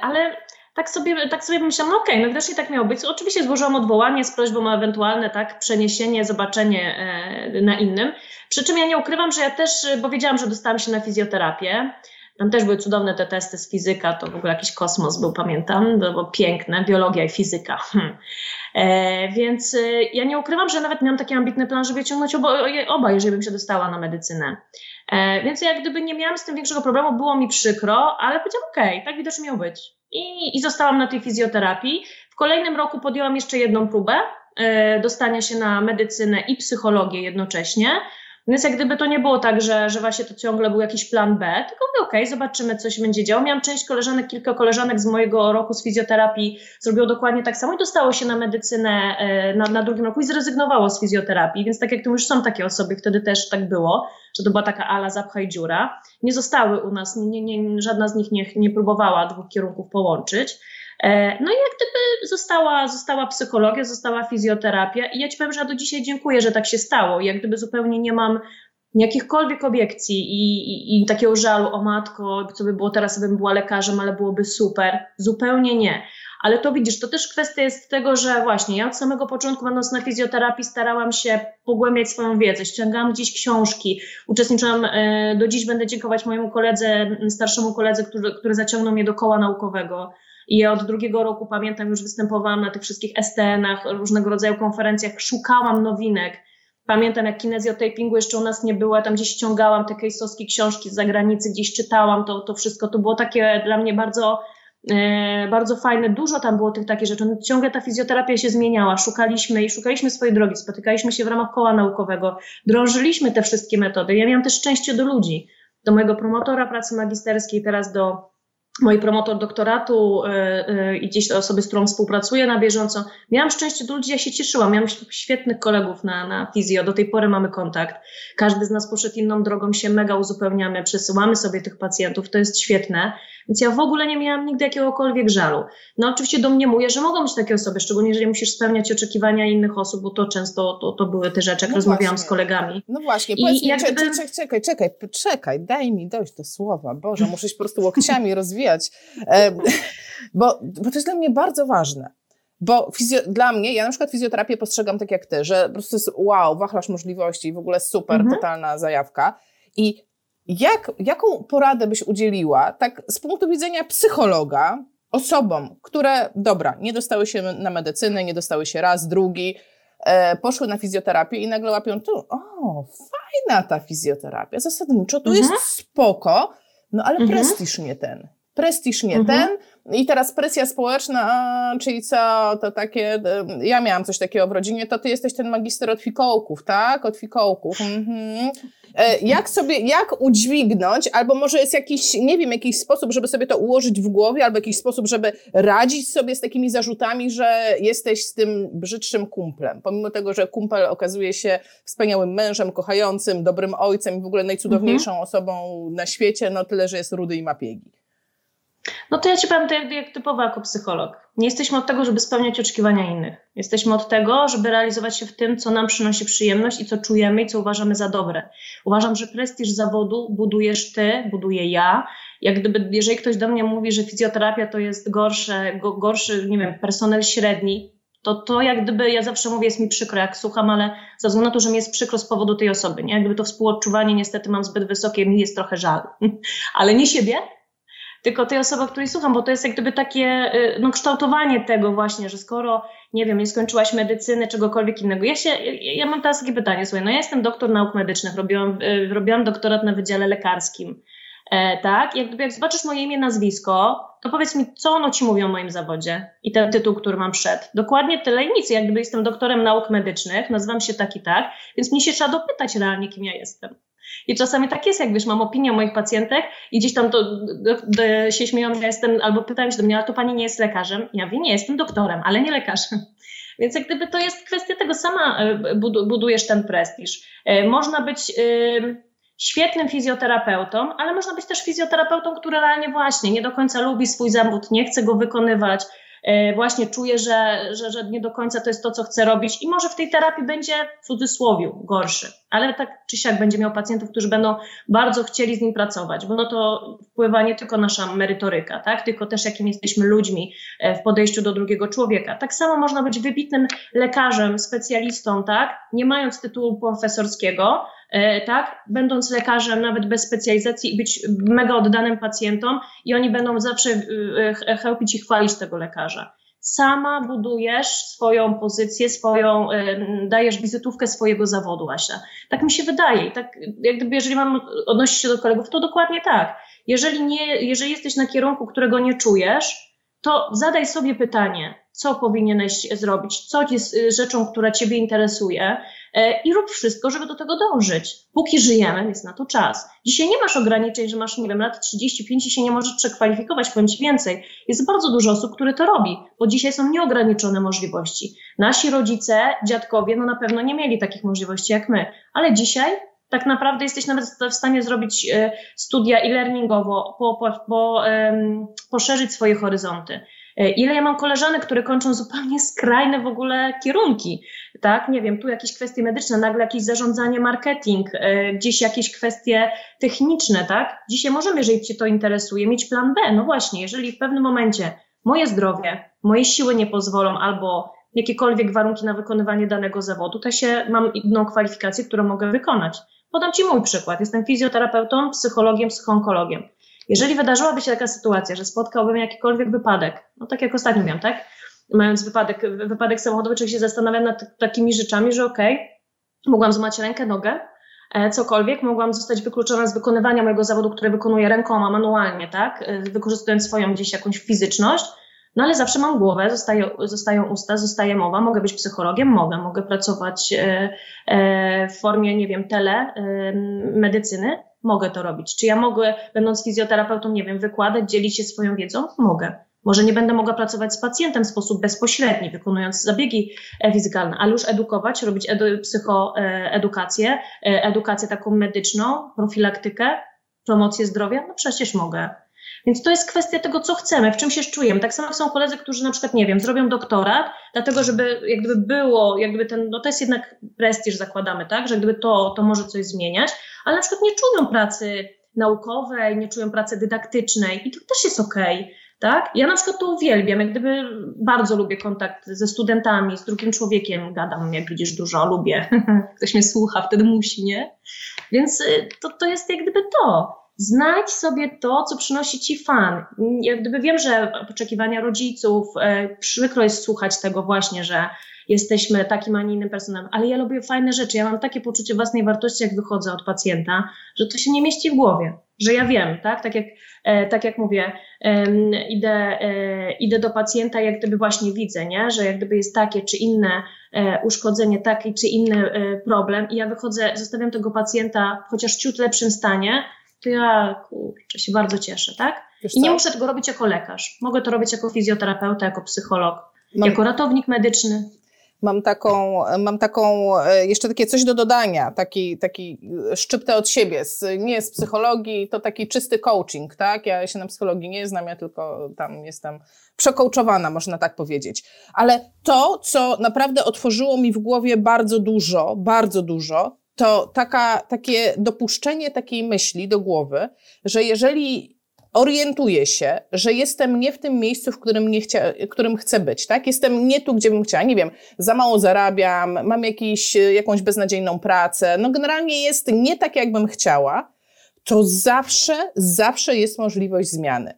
ale tak sobie, tak sobie myślałam, no okej, okay, no widocznie tak miało być. Oczywiście złożyłam odwołanie z prośbą o ewentualne tak, przeniesienie, zobaczenie e, na innym. Przy czym ja nie ukrywam, że ja też, bo wiedziałam, że dostałam się na fizjoterapię. Tam też były cudowne te testy z fizyka, to w ogóle jakiś kosmos był, pamiętam, to było piękne, biologia i fizyka. Hmm. E, więc e, ja nie ukrywam, że nawet miałam taki ambitny plan, żeby ciągnąć oba, oba jeżeli bym się dostała na medycynę. E, więc jak gdyby nie miałam z tym większego problemu, było mi przykro, ale powiedziałam, okej, okay, tak widocznie miał być. I, I zostałam na tej fizjoterapii. W kolejnym roku podjęłam jeszcze jedną próbę e, dostania się na medycynę i psychologię jednocześnie. Więc jak gdyby to nie było tak, że, że właśnie to ciągle był jakiś plan B, tylko mówię, okej, okay, zobaczymy, co się będzie działo. Miałam część koleżanek, kilka koleżanek z mojego roku z fizjoterapii zrobiło dokładnie tak samo i dostało się na medycynę e, na, na drugim roku i zrezygnowało z fizjoterapii. Więc tak jak tu już są takie osoby, wtedy też tak było, że to była taka ala zapchaj dziura. Nie zostały u nas, nie, nie, nie, żadna z nich nie, nie próbowała dwóch kierunków połączyć. E, no i jak gdyby została, została psychologia, została fizjoterapia i ja Ci powiem, że ja do dzisiaj dziękuję, że tak się stało. Jak gdyby zupełnie nie mam jakichkolwiek obiekcji i, i, i, takiego żalu, o matko, co by było teraz, bym była lekarzem, ale byłoby super. Zupełnie nie. Ale to widzisz, to też kwestia jest tego, że właśnie ja od samego początku, będąc na fizjoterapii, starałam się pogłębiać swoją wiedzę, ściągałam gdzieś książki, uczestniczyłam, e, do dziś będę dziękować mojemu koledze, starszemu koledze, który, który zaciągnął mnie do koła naukowego i ja od drugiego roku pamiętam, już występowałam na tych wszystkich STN-ach, różnego rodzaju konferencjach, szukałam nowinek. Pamiętam, jak kinezjotapingu jeszcze u nas nie było, tam gdzieś ściągałam te case'owskie książki z zagranicy, gdzieś czytałam to, to wszystko. To było takie dla mnie bardzo E, bardzo fajne, dużo tam było tych takich rzeczy. No, ciągle ta fizjoterapia się zmieniała, szukaliśmy i szukaliśmy swojej drogi, spotykaliśmy się w ramach koła naukowego, drążyliśmy te wszystkie metody. Ja miałam też szczęście do ludzi, do mojego promotora pracy magisterskiej, teraz do mój promotor doktoratu yy, i gdzieś osoby, z którą współpracuję na bieżąco. Miałam szczęście do ludzi, ja się cieszyłam. Miałam świetnych kolegów na, na fizjo, do tej pory mamy kontakt. Każdy z nas poszedł inną drogą, się mega uzupełniamy, przesyłamy sobie tych pacjentów, to jest świetne. Więc ja w ogóle nie miałam nigdy jakiegokolwiek żalu. No oczywiście domniemuję, że mogą być takie osoby, szczególnie jeżeli musisz spełniać oczekiwania innych osób, bo to często to, to były te rzeczy, jak no rozmawiałam z kolegami. No właśnie, powiedz I mi, jakby... czekaj, czekaj, czekaj, czekaj, daj mi dojść do słowa. Boże, muszę się po prostu łokciami rozwijać. E, bo, bo to jest dla mnie bardzo ważne. Bo fizjo, dla mnie, ja na przykład fizjoterapię postrzegam tak jak ty, że po prostu jest wow, wachlarz możliwości, w ogóle super, mhm. totalna zajawka. I jak, jaką poradę byś udzieliła, tak z punktu widzenia psychologa, osobom, które, dobra, nie dostały się na medycynę, nie dostały się raz, drugi, e, poszły na fizjoterapię i nagle łapią tu, o, fajna ta fizjoterapia, zasadniczo, tu mhm. jest spoko, no ale mhm. prestiż nie ten prestiż nie mhm. ten. I teraz presja społeczna, czyli co, to takie, ja miałam coś takiego w rodzinie, to ty jesteś ten magister od fikołków, tak? Od fikołków. Mhm. E, jak sobie, jak udźwignąć, albo może jest jakiś, nie wiem, jakiś sposób, żeby sobie to ułożyć w głowie, albo jakiś sposób, żeby radzić sobie z takimi zarzutami, że jesteś z tym brzydszym kumplem. Pomimo tego, że kumpel okazuje się wspaniałym mężem, kochającym, dobrym ojcem i w ogóle najcudowniejszą mhm. osobą na świecie, no tyle, że jest rudy i ma piegi. No to ja ci powiem to jak, typowo jako psycholog. Nie jesteśmy od tego, żeby spełniać oczekiwania innych. Jesteśmy od tego, żeby realizować się w tym, co nam przynosi przyjemność i co czujemy i co uważamy za dobre. Uważam, że prestiż zawodu budujesz ty, buduję ja. Jak gdyby, jeżeli ktoś do mnie mówi, że fizjoterapia to jest gorsze, go, gorszy, nie wiem, personel średni, to to jak gdyby, ja zawsze mówię, jest mi przykro, jak słucham, ale ze względu na to, że mi jest przykro z powodu tej osoby, nie? Jak gdyby to współodczuwanie niestety mam zbyt wysokie, mi jest trochę żal. ale nie siebie, tylko tej osoby, której słucham, bo to jest jak gdyby takie y, no, kształtowanie tego właśnie, że skoro, nie wiem, nie skończyłaś medycyny, czegokolwiek innego. Ja się, ja mam teraz takie pytanie, słuchaj, no ja jestem doktor nauk medycznych, robiłam, y, robiłam doktorat na Wydziale Lekarskim, e, tak? Jak, gdyby, jak zobaczysz moje imię, nazwisko, to powiedz mi, co ono ci mówi o moim zawodzie i ten tytuł, który mam przed. Dokładnie tyle i nic. Jak gdyby jestem doktorem nauk medycznych, nazywam się tak i tak, więc mnie się trzeba dopytać realnie, kim ja jestem. I czasami tak jest, jak wiesz, mam opinię moich pacjentek i gdzieś tam to do, do, się śmieją, że jestem, albo pytają się do mnie, ale to pani nie jest lekarzem. Ja mówię, nie, jestem doktorem, ale nie lekarzem. Więc jak gdyby to jest kwestia tego, sama e, budujesz ten prestiż. E, można być e, świetnym fizjoterapeutą, ale można być też fizjoterapeutą, który realnie właśnie nie do końca lubi swój zawód, nie chce go wykonywać, właśnie czuję, że, że, że nie do końca to jest to, co chcę robić i może w tej terapii będzie w cudzysłowie gorszy, ale tak czy siak będzie miał pacjentów, którzy będą bardzo chcieli z nim pracować, bo no to wpływa nie tylko nasza merytoryka, tak, tylko też jakim jesteśmy ludźmi e, w podejściu do drugiego człowieka. Tak samo można być wybitnym lekarzem, specjalistą, tak, nie mając tytułu profesorskiego, E, tak, będąc lekarzem nawet bez specjalizacji i być mega oddanym pacjentom i oni będą zawsze e, chełpić i chwalić tego lekarza. Sama budujesz swoją pozycję, swoją, e, dajesz wizytówkę swojego zawodu, Asia. Tak mi się wydaje. Tak, jak gdyby, jeżeli mam odnosić się do kolegów, to dokładnie tak. Jeżeli, nie, jeżeli jesteś na kierunku, którego nie czujesz, to zadaj sobie pytanie, co powinieneś zrobić, co jest rzeczą, która Ciebie interesuje, E, i rób wszystko, żeby do tego dążyć. Póki żyjemy, jest na to czas. Dzisiaj nie masz ograniczeń, że masz, nie wiem, lat 35 i się nie możesz przekwalifikować, bądź więcej. Jest bardzo dużo osób, które to robi, bo dzisiaj są nieograniczone możliwości. Nasi rodzice, dziadkowie, no na pewno nie mieli takich możliwości jak my, ale dzisiaj tak naprawdę jesteś nawet w stanie zrobić e, studia e-learningowo, po, po, po, um, poszerzyć swoje horyzonty. E, ile ja mam koleżanek, które kończą zupełnie skrajne w ogóle kierunki, tak? Nie wiem, tu jakieś kwestie medyczne, nagle jakieś zarządzanie, marketing, e, gdzieś jakieś kwestie techniczne, tak? Dzisiaj możemy, jeżeli Cię to interesuje, mieć plan B. No właśnie, jeżeli w pewnym momencie moje zdrowie, moje siły nie pozwolą albo jakiekolwiek warunki na wykonywanie danego zawodu, to się mam inną kwalifikację, którą mogę wykonać. Podam Ci mój przykład. Jestem fizjoterapeutą, psychologiem, psychonkologiem. Jeżeli wydarzyłaby się taka sytuacja, że spotkałbym jakikolwiek wypadek, no tak jak ostatnio miałam, tak? Mając wypadek, wypadek samochodowy, czy się zastanawiam nad takimi rzeczami, że okej, okay, mogłam złamać rękę, nogę, e, cokolwiek, mogłam zostać wykluczona z wykonywania mojego zawodu, który wykonuję rękoma, manualnie, tak, e, wykorzystując swoją gdzieś jakąś fizyczność, no ale zawsze mam głowę, zostaje, zostają usta, zostaje mowa, mogę być psychologiem, mogę, mogę pracować e, w formie, nie wiem, tele, medycyny, mogę to robić. Czy ja mogę, będąc fizjoterapeutą, nie wiem, wykładać, dzielić się swoją wiedzą? Mogę. Może nie będę mogła pracować z pacjentem w sposób bezpośredni, wykonując zabiegi e, fizykalne, ale już edukować, robić edu, psychoedukację, e, edukację taką medyczną, profilaktykę, promocję zdrowia, no przecież mogę. Więc to jest kwestia tego, co chcemy, w czym się czujemy. Tak samo są koledzy, którzy na przykład, nie wiem, zrobią doktorat, dlatego żeby jak gdyby było, jak gdyby ten, no to jest jednak prestiż zakładamy, tak, że gdyby to, to może coś zmieniać, ale na przykład nie czują pracy naukowej, nie czują pracy dydaktycznej i to też jest okej. Okay tak? Ja na przykład to uwielbiam, jak gdyby bardzo lubię kontakt ze studentami, z drugim człowiekiem, gadam, jak widzisz, dużo, lubię. Ktoś mnie słucha, wtedy musi, nie? Więc y, to, to jest jak gdyby to. Znajdź sobie to, co przynosi ci fan. Jak gdyby wiem, że oczekiwania rodziców, e, przykro jest słuchać tego właśnie, że jesteśmy takim, a nie innym personelem, ale ja lubię fajne rzeczy. Ja mam takie poczucie własnej wartości, jak wychodzę od pacjenta, że to się nie mieści w głowie, że ja wiem, tak? Tak jak, e, tak jak mówię, idę, e, idę do pacjenta, jak gdyby właśnie widzę, nie? że jak gdyby jest takie czy inne e, uszkodzenie, taki czy inny problem i ja wychodzę, zostawiam tego pacjenta chociaż ciut lepszym stanie, to ja kurczę, się bardzo cieszę, tak? Wiesz I nie co? muszę tego robić jako lekarz. Mogę to robić jako fizjoterapeuta, jako psycholog, Mam... jako ratownik medyczny mam taką, mam taką, e, jeszcze takie coś do dodania, taki, taki szczyptę od siebie, z, nie z psychologii, to taki czysty coaching, tak? Ja się na psychologii nie znam, ja tylko tam jestem przekołczowana, można tak powiedzieć. Ale to, co naprawdę otworzyło mi w głowie bardzo dużo, bardzo dużo, to taka, takie dopuszczenie takiej myśli do głowy, że jeżeli orientuję się, że jestem nie w tym miejscu, w którym, nie chcia, którym chcę być, tak? Jestem nie tu, gdzie bym chciała, nie wiem, za mało zarabiam, mam jakiś, jakąś beznadziejną pracę, no generalnie jest nie tak, jakbym chciała, to zawsze, zawsze jest możliwość zmiany.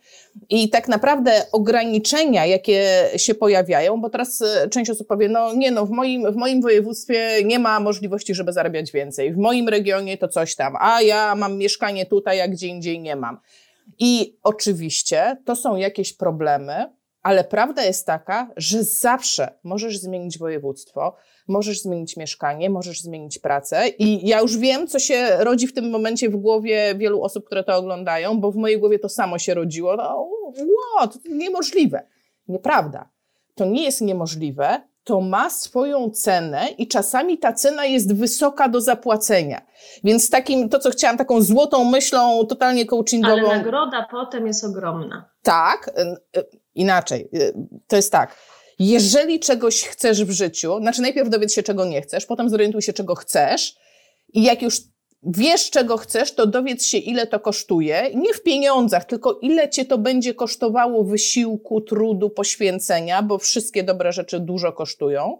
I tak naprawdę ograniczenia, jakie się pojawiają, bo teraz e, część osób powie, no nie no, w moim, w moim województwie nie ma możliwości, żeby zarabiać więcej, w moim regionie to coś tam, a ja mam mieszkanie tutaj, a gdzie indziej nie mam. I oczywiście to są jakieś problemy, ale prawda jest taka, że zawsze możesz zmienić województwo, możesz zmienić mieszkanie, możesz zmienić pracę. I ja już wiem, co się rodzi w tym momencie w głowie wielu osób, które to oglądają, bo w mojej głowie to samo się rodziło. No, to niemożliwe. Nieprawda. To nie jest niemożliwe, to ma swoją cenę i czasami ta cena jest wysoka do zapłacenia. Więc takim, to co chciałam, taką złotą myślą, totalnie coachingową. Ale nagroda potem jest ogromna. Tak, y, y, inaczej. Y, to jest tak. Jeżeli czegoś chcesz w życiu, znaczy najpierw dowiedz się, czego nie chcesz, potem zorientuj się, czego chcesz i jak już wiesz, czego chcesz, to dowiedz się, ile to kosztuje. Nie w pieniądzach, tylko ile cię to będzie kosztowało wysiłku, trudu, poświęcenia, bo wszystkie dobre rzeczy dużo kosztują.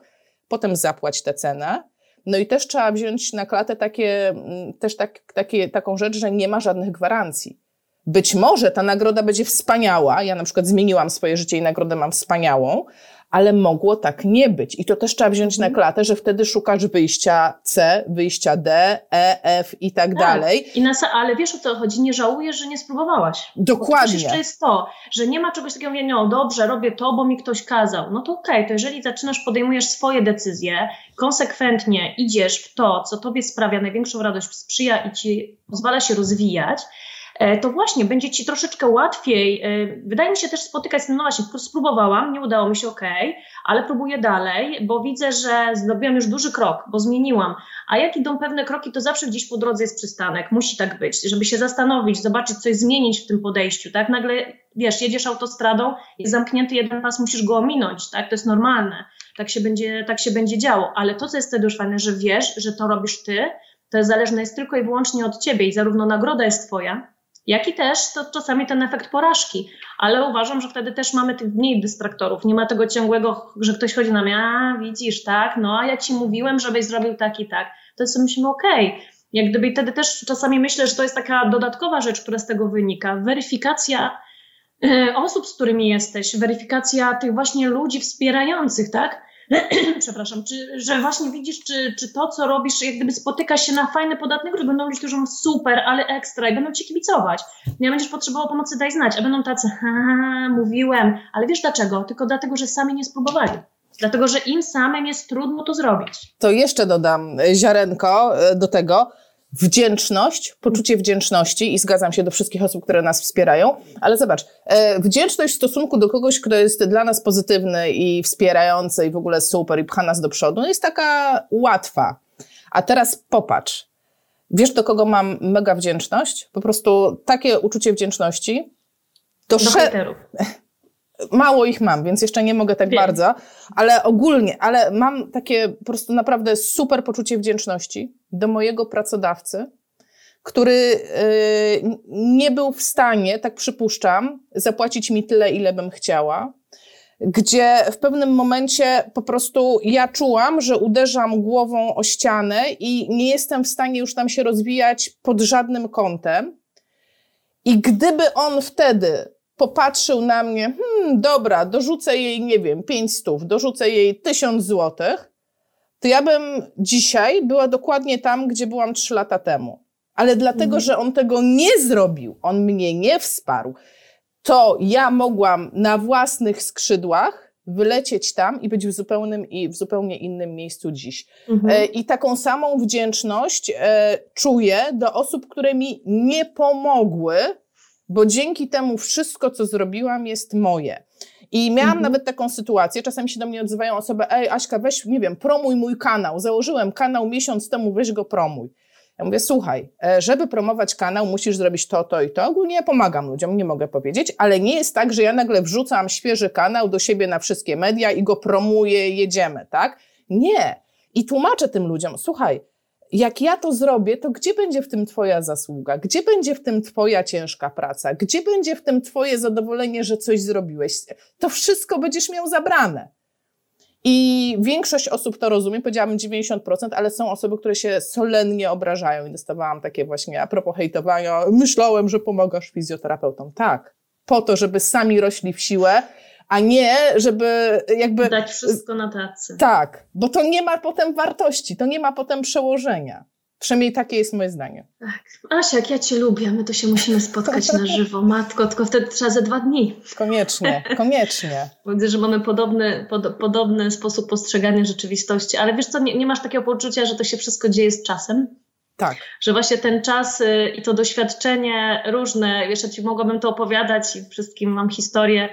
Potem zapłać tę cenę. No i też trzeba wziąć na klatę takie, mm, też tak, takie, taką rzecz, że nie ma żadnych gwarancji. Być może ta nagroda będzie wspaniała. Ja na przykład zmieniłam swoje życie i nagrodę mam wspaniałą, ale mogło tak nie być. I to też trzeba wziąć na mhm. klatę, że wtedy szukasz wyjścia C, wyjścia D, E, F i tak, tak. dalej. I na, ale wiesz o co chodzi? Nie żałujesz, że nie spróbowałaś. Dokładnie. Bo to jeszcze jest to, że nie ma czegoś takiego, mówię, no dobrze, robię to, bo mi ktoś kazał. No to okej, okay, to jeżeli zaczynasz, podejmujesz swoje decyzje, konsekwentnie idziesz w to, co tobie sprawia największą radość, sprzyja i ci pozwala się rozwijać, to właśnie będzie Ci troszeczkę łatwiej, e, wydaje mi się też spotykać no właśnie, spróbowałam, nie udało mi się, ok, ale próbuję dalej, bo widzę, że zrobiłam już duży krok, bo zmieniłam. A jak idą pewne kroki, to zawsze gdzieś po drodze jest przystanek, musi tak być, żeby się zastanowić, zobaczyć, coś zmienić w tym podejściu, tak? Nagle, wiesz, jedziesz autostradą, jest zamknięty jeden pas, musisz go ominąć, tak? To jest normalne. Tak się będzie, tak się będzie działo, ale to, co jest wtedy już fajne, że wiesz, że to robisz ty, to zależne jest tylko i wyłącznie od ciebie i zarówno nagroda jest twoja, jak i też to czasami ten efekt porażki, ale uważam, że wtedy też mamy tych mniej dystraktorów. Nie ma tego ciągłego, że ktoś chodzi na mnie, a widzisz, tak, no a ja ci mówiłem, żebyś zrobił tak i tak. To jest myślimy, okej. Okay. Jak gdyby i wtedy też czasami myślę, że to jest taka dodatkowa rzecz, która z tego wynika. Weryfikacja e, osób, z którymi jesteś, weryfikacja tych właśnie ludzi wspierających, tak? przepraszam, czy, że właśnie widzisz, czy, czy to, co robisz, jak gdyby spotyka się na fajne, podatne że będą ludzie, którzy mówią super, ale ekstra i będą ci kibicować. Nie będziesz potrzebował pomocy, daj znać, a będą tacy, ha, mówiłem, ale wiesz dlaczego? Tylko dlatego, że sami nie spróbowali. Dlatego, że im samym jest trudno to zrobić. To jeszcze dodam ziarenko e, do tego, wdzięczność, poczucie wdzięczności i zgadzam się do wszystkich osób, które nas wspierają, ale zobacz, e, wdzięczność w stosunku do kogoś, kto jest dla nas pozytywny i wspierający i w ogóle super i pcha nas do przodu, jest taka łatwa. A teraz popatrz. Wiesz, do kogo mam mega wdzięczność? Po prostu takie uczucie wdzięczności. Do, do sze- mało ich mam, więc jeszcze nie mogę tak Wiem. bardzo, ale ogólnie, ale mam takie po prostu naprawdę super poczucie wdzięczności do mojego pracodawcy, który yy, nie był w stanie, tak przypuszczam, zapłacić mi tyle, ile bym chciała. Gdzie w pewnym momencie po prostu ja czułam, że uderzam głową o ścianę i nie jestem w stanie już tam się rozwijać pod żadnym kątem. I gdyby on wtedy popatrzył na mnie, hmm, dobra, dorzucę jej, nie wiem, pięć stów, dorzucę jej tysiąc złotych, to ja bym dzisiaj była dokładnie tam, gdzie byłam trzy lata temu. Ale dlatego, mhm. że on tego nie zrobił, on mnie nie wsparł, to ja mogłam na własnych skrzydłach wylecieć tam i być w zupełnym i w zupełnie innym miejscu dziś. Mhm. E, I taką samą wdzięczność e, czuję do osób, które mi nie pomogły bo dzięki temu wszystko, co zrobiłam, jest moje. I miałam mhm. nawet taką sytuację, czasami się do mnie odzywają osoby, ej Aśka, weź, nie wiem, promuj mój kanał. Założyłem kanał miesiąc temu, weź go promuj. Ja mówię, słuchaj, e, żeby promować kanał, musisz zrobić to, to i to. Ogólnie ja pomagam ludziom, nie mogę powiedzieć, ale nie jest tak, że ja nagle wrzucam świeży kanał do siebie na wszystkie media i go promuję, jedziemy, tak? Nie. I tłumaczę tym ludziom, słuchaj, jak ja to zrobię, to gdzie będzie w tym Twoja zasługa? Gdzie będzie w tym Twoja ciężka praca? Gdzie będzie w tym Twoje zadowolenie, że coś zrobiłeś? To wszystko będziesz miał zabrane. I większość osób to rozumie, powiedziałabym 90%, ale są osoby, które się solennie obrażają i dostawałam takie właśnie a propos hejtowania, myślałem, że pomagasz fizjoterapeutom. Tak, po to, żeby sami rośli w siłę a nie, żeby jakby... Dać wszystko na tacy. Tak, bo to nie ma potem wartości, to nie ma potem przełożenia. Przynajmniej takie jest moje zdanie. Tak. Asia, jak ja Cię lubię, my to się musimy spotkać na żywo. Matko, tylko wtedy trzeba ze dwa dni. Koniecznie, koniecznie. Widzę, że mamy podobny, pod, podobny sposób postrzegania rzeczywistości, ale wiesz co, nie, nie, masz takiego poczucia, że to się wszystko dzieje z czasem? Tak. Że właśnie ten czas y, i to doświadczenie różne, wiesz, ja Ci mogłabym to opowiadać i wszystkim mam historię,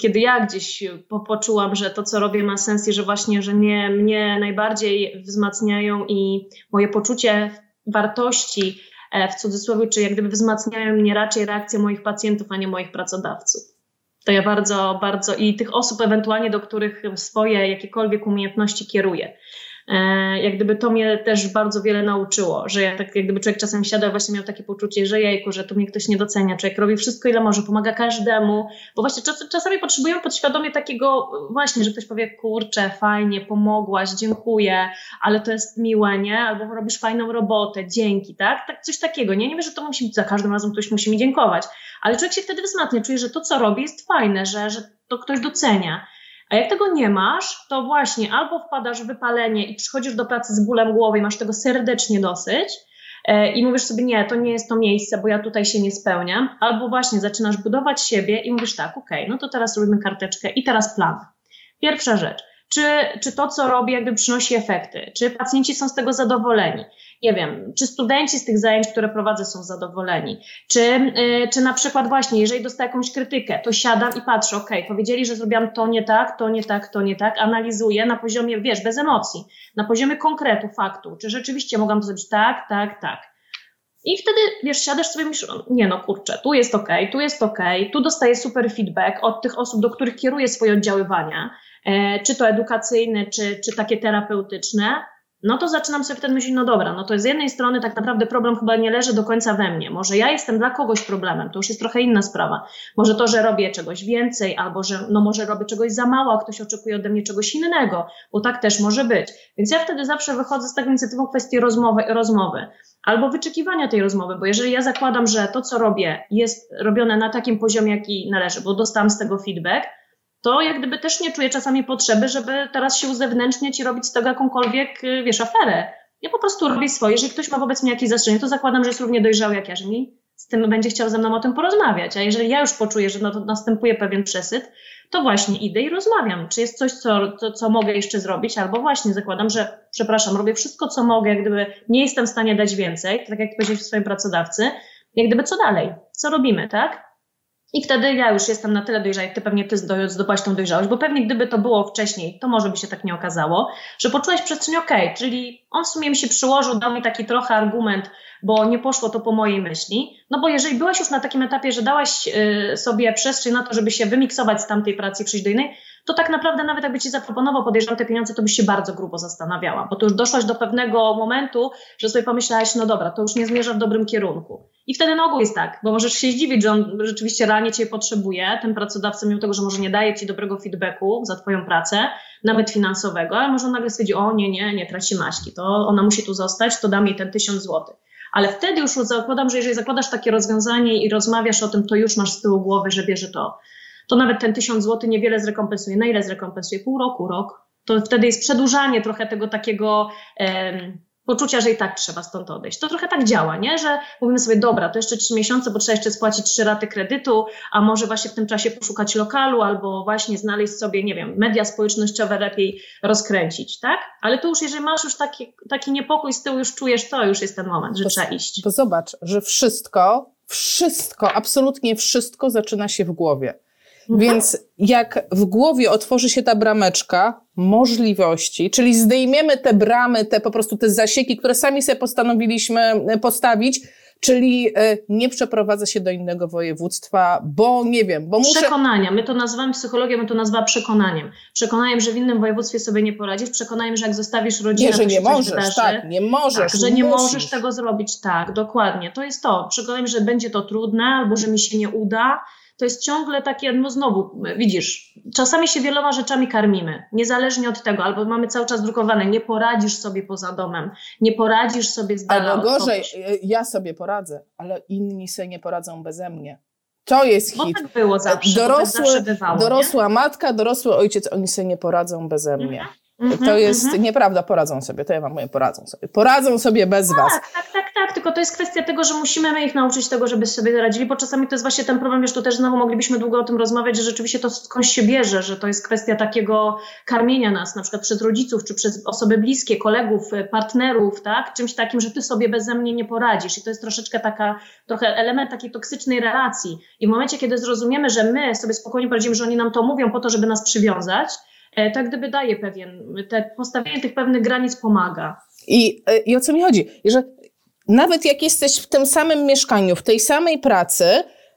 kiedy ja gdzieś po, poczułam, że to, co robię, ma sens i że właśnie, że mnie, mnie najbardziej wzmacniają i moje poczucie wartości e, w cudzysłowie, czy jak gdyby wzmacniają mnie raczej reakcje moich pacjentów, a nie moich pracodawców. To ja bardzo, bardzo i tych osób ewentualnie, do których swoje jakiekolwiek umiejętności kieruję. E, jak gdyby to mnie też bardzo wiele nauczyło, że ja tak jak gdyby człowiek czasem siada, właśnie miał takie poczucie, że jejku, że tu mnie ktoś nie docenia, człowiek robi wszystko ile może, pomaga każdemu, bo właśnie czas, czasami potrzebujemy podświadomie takiego właśnie, że ktoś powie, kurczę, fajnie, pomogłaś, dziękuję, ale to jest miłe, nie? Albo robisz fajną robotę, dzięki, tak? tak coś takiego, nie? Nie wiem, że to musi być za każdym razem ktoś musi mi dziękować, ale człowiek się wtedy wzmacnia, czuje, że to, co robi jest fajne, że, że to ktoś docenia. A jak tego nie masz, to właśnie albo wpadasz w wypalenie i przychodzisz do pracy z bólem głowy i masz tego serdecznie dosyć, e, i mówisz sobie, nie, to nie jest to miejsce, bo ja tutaj się nie spełniam, albo właśnie zaczynasz budować siebie i mówisz tak, okej, okay, no to teraz robimy karteczkę i teraz plan. Pierwsza rzecz, czy, czy to, co robię, jakby przynosi efekty, czy pacjenci są z tego zadowoleni, nie wiem, czy studenci z tych zajęć, które prowadzę, są zadowoleni, czy, yy, czy na przykład właśnie, jeżeli dostaję jakąś krytykę, to siadam i patrzę, ok, powiedzieli, że zrobiłam to nie tak, to nie tak, to nie tak, analizuję na poziomie, wiesz, bez emocji, na poziomie konkretu, faktu, czy rzeczywiście mogłam to zrobić tak, tak, tak. I wtedy, wiesz, siadasz sobie i myślisz, nie no kurczę, tu jest ok, tu jest ok, tu dostaję super feedback od tych osób, do których kieruję swoje oddziaływania, e, czy to edukacyjne, czy, czy takie terapeutyczne, no to zaczynam sobie wtedy myśleć, no dobra, no to z jednej strony tak naprawdę problem chyba nie leży do końca we mnie. Może ja jestem dla kogoś problemem, to już jest trochę inna sprawa. Może to, że robię czegoś więcej, albo że no może robię czegoś za mało, a ktoś oczekuje ode mnie czegoś innego, bo tak też może być. Więc ja wtedy zawsze wychodzę z taką inicjatywą kwestii rozmowy, rozmowy albo wyczekiwania tej rozmowy, bo jeżeli ja zakładam, że to, co robię, jest robione na takim poziomie, jaki należy, bo dostałam z tego feedback, to jak gdyby też nie czuję czasami potrzeby, żeby teraz się uzewnętrzniać i robić z tego jakąkolwiek, y, wiesz, aferę. Ja po prostu robię swoje. Jeżeli ktoś ma wobec mnie jakieś zastrzeżenie, to zakładam, że jest równie dojrzały jak ja, że mi z tym będzie chciał ze mną o tym porozmawiać. A jeżeli ja już poczuję, że no to następuje pewien przesyt, to właśnie idę i rozmawiam. Czy jest coś, co, co, co mogę jeszcze zrobić, albo właśnie zakładam, że przepraszam, robię wszystko, co mogę, jak gdyby nie jestem w stanie dać więcej, tak jak powiedziałeś swoim pracodawcy, jak gdyby co dalej? Co robimy, tak? I wtedy ja już jestem na tyle dojrzała, jak ty pewnie ty zdobyłaś tą dojrzałość, bo pewnie gdyby to było wcześniej, to może by się tak nie okazało, że poczułeś przestrzeń ok, czyli on w sumie mi się przyłożył, dał mi taki trochę argument, bo nie poszło to po mojej myśli. No bo jeżeli byłaś już na takim etapie, że dałaś y, sobie przestrzeń na to, żeby się wymiksować z tamtej pracy i przyjść do innej, to tak naprawdę nawet jakby ci zaproponował, podejrzewam te pieniądze, to byś się bardzo grubo zastanawiała, bo to już doszłaś do pewnego momentu, że sobie pomyślałaś, no dobra, to już nie zmierza w dobrym kierunku. I wtedy na ogół jest tak, bo możesz się zdziwić, że on rzeczywiście realnie cię potrzebuje, ten pracodawca, mimo tego, że może nie daje ci dobrego feedbacku za twoją pracę, nawet finansowego, ale może on nagle stwierdzi, o nie, nie, nie traci Maśki, to ona musi tu zostać, to dam jej ten tysiąc złotych. Ale wtedy już zakładam, że jeżeli zakładasz takie rozwiązanie i rozmawiasz o tym, to już masz z tyłu głowy, że bierze to to nawet ten tysiąc złotych niewiele zrekompensuje. Na ile zrekompensuje? Pół roku, rok? To wtedy jest przedłużanie trochę tego takiego um, poczucia, że i tak trzeba stąd odejść. To trochę tak działa, nie? Że mówimy sobie, dobra, to jeszcze trzy miesiące, bo trzeba jeszcze spłacić trzy raty kredytu, a może właśnie w tym czasie poszukać lokalu albo właśnie znaleźć sobie, nie wiem, media społecznościowe lepiej rozkręcić, tak? Ale to już, jeżeli masz już taki, taki niepokój z tyłu, już czujesz, to już jest ten moment, że bo, trzeba iść. Bo zobacz, że wszystko, wszystko, absolutnie wszystko zaczyna się w głowie. Więc jak w głowie otworzy się ta brameczka możliwości, czyli zdejmiemy te bramy, te po prostu te zasieki, które sami sobie postanowiliśmy e, postawić, czyli e, nie przeprowadzę się do innego województwa, bo nie wiem, bo muszę... Przekonania. My to nazywamy psychologią, my to nazywa przekonaniem. Przekonaniem, że w innym województwie sobie nie poradzisz, przekonaniem, że jak zostawisz rodzinę, nie, że nie możesz, wydarzy, tak, nie możesz, tak, że nie musisz. możesz tego zrobić, tak, dokładnie. To jest to. Przekonaniem, że będzie to trudne, albo że mi się nie uda, to jest ciągle takie, no znowu, widzisz, czasami się wieloma rzeczami karmimy, niezależnie od tego, albo mamy cały czas drukowane, nie poradzisz sobie poza domem, nie poradzisz sobie z Albo gorzej, ja sobie poradzę, ale inni sobie nie poradzą beze mnie. To jest hit. Bo tak było zawsze, dorosły, tak zawsze bywało, dorosła nie? matka, dorosły ojciec, oni sobie nie poradzą beze mnie. Mhm. To jest mm-hmm. nieprawda, poradzą sobie. To ja wam mówię, poradzą sobie. Poradzą sobie bez tak, was. Tak, tak, tak, tylko to jest kwestia tego, że musimy ich nauczyć tego, żeby sobie radzili, bo czasami to jest właśnie ten problem, wiesz, tu też znowu moglibyśmy długo o tym rozmawiać, że rzeczywiście to skądś się bierze, że to jest kwestia takiego karmienia nas, na przykład przez rodziców, czy przez osoby bliskie, kolegów, partnerów, tak, czymś takim, że ty sobie beze mnie nie poradzisz i to jest troszeczkę taka, trochę element takiej toksycznej relacji i w momencie, kiedy zrozumiemy, że my sobie spokojnie poradzimy, że oni nam to mówią po to, żeby nas przywiązać, tak gdyby daje pewien, te postawienie tych pewnych granic pomaga. I, e, I o co mi chodzi? Że nawet jak jesteś w tym samym mieszkaniu, w tej samej pracy,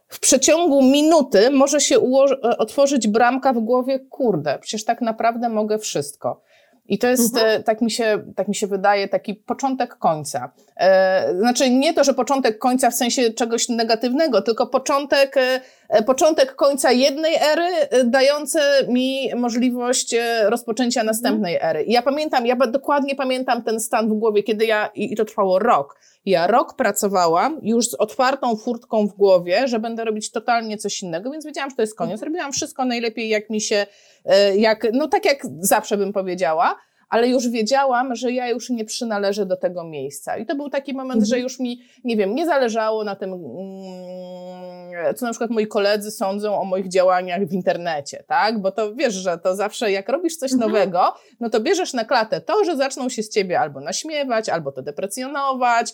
w przeciągu minuty może się e, otworzyć bramka w głowie, kurde, przecież tak naprawdę mogę wszystko. I to jest, mhm. tak, mi się, tak mi się wydaje, taki początek końca. E, znaczy nie to, że początek końca w sensie czegoś negatywnego, tylko początek, e, początek końca jednej ery, e, dający mi możliwość e, rozpoczęcia następnej mhm. ery. I ja pamiętam, ja dokładnie pamiętam ten stan w głowie, kiedy ja, i, i to trwało rok, ja rok pracowałam już z otwartą furtką w głowie, że będę robić totalnie coś innego, więc wiedziałam, że to jest koniec. Mhm. Robiłam wszystko najlepiej, jak mi się, e, jak, no tak jak zawsze bym powiedziała, ale już wiedziałam, że ja już nie przynależę do tego miejsca. I to był taki moment, mhm. że już mi, nie wiem, nie zależało na tym, mm, co na przykład moi koledzy sądzą o moich działaniach w internecie, tak? Bo to wiesz, że to zawsze jak robisz coś mhm. nowego, no to bierzesz na klatę to, że zaczną się z ciebie albo naśmiewać, albo to deprecjonować,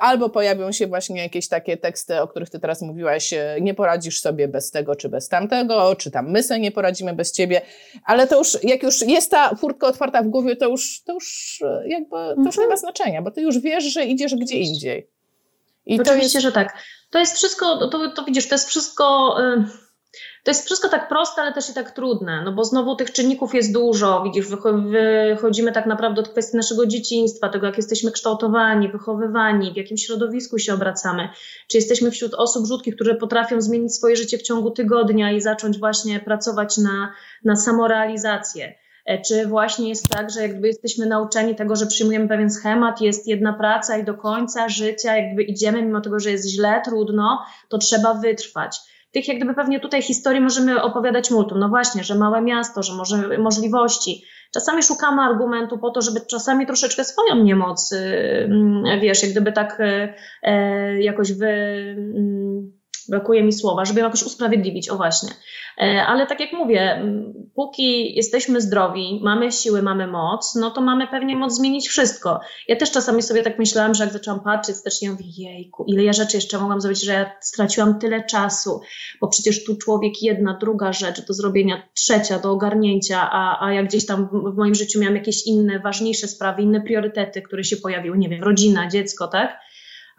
albo pojawią się właśnie jakieś takie teksty, o których ty teraz mówiłaś, e, nie poradzisz sobie bez tego czy bez tamtego, czy tam my sobie nie poradzimy bez ciebie, ale to już, jak już jest ta furtka otwarta w głowie, to już, to już e, jakby, to już nie ma mhm. znaczenia, bo ty już wiesz, że idziesz gdzie indziej. I Oczywiście, jest... że tak. To jest wszystko, to, to widzisz, to jest wszystko... Y to jest wszystko tak proste, ale też i tak trudne, no bo znowu tych czynników jest dużo. Widzisz, wychodzimy tak naprawdę od kwestii naszego dzieciństwa, tego jak jesteśmy kształtowani, wychowywani, w jakim środowisku się obracamy. Czy jesteśmy wśród osób rzadkich, które potrafią zmienić swoje życie w ciągu tygodnia i zacząć właśnie pracować na, na samorealizację. E, czy właśnie jest tak, że jakby jesteśmy nauczeni tego, że przyjmujemy pewien schemat, jest jedna praca i do końca życia jakby idziemy, mimo tego, że jest źle, trudno, to trzeba wytrwać Tych jak gdyby pewnie tutaj historii możemy opowiadać multum. No właśnie, że małe miasto, że może możliwości. Czasami szukamy argumentu po to, żeby czasami troszeczkę swoją niemoc, mm, wiesz, jak gdyby tak e, jakoś wy mm, brakuje mi słowa, żeby jakoś usprawiedliwić, o właśnie. E, ale tak jak mówię, póki jesteśmy zdrowi, mamy siły, mamy moc, no to mamy pewnie moc zmienić wszystko. Ja też czasami sobie tak myślałam, że jak zaczęłam patrzeć, też nie mówię, jejku, ile ja rzeczy jeszcze mogłam zrobić, że ja straciłam tyle czasu, bo przecież tu człowiek jedna, druga rzecz do zrobienia, trzecia do ogarnięcia, a, a jak gdzieś tam w moim życiu miałam jakieś inne, ważniejsze sprawy, inne priorytety, które się pojawiły, nie wiem, rodzina, dziecko, tak?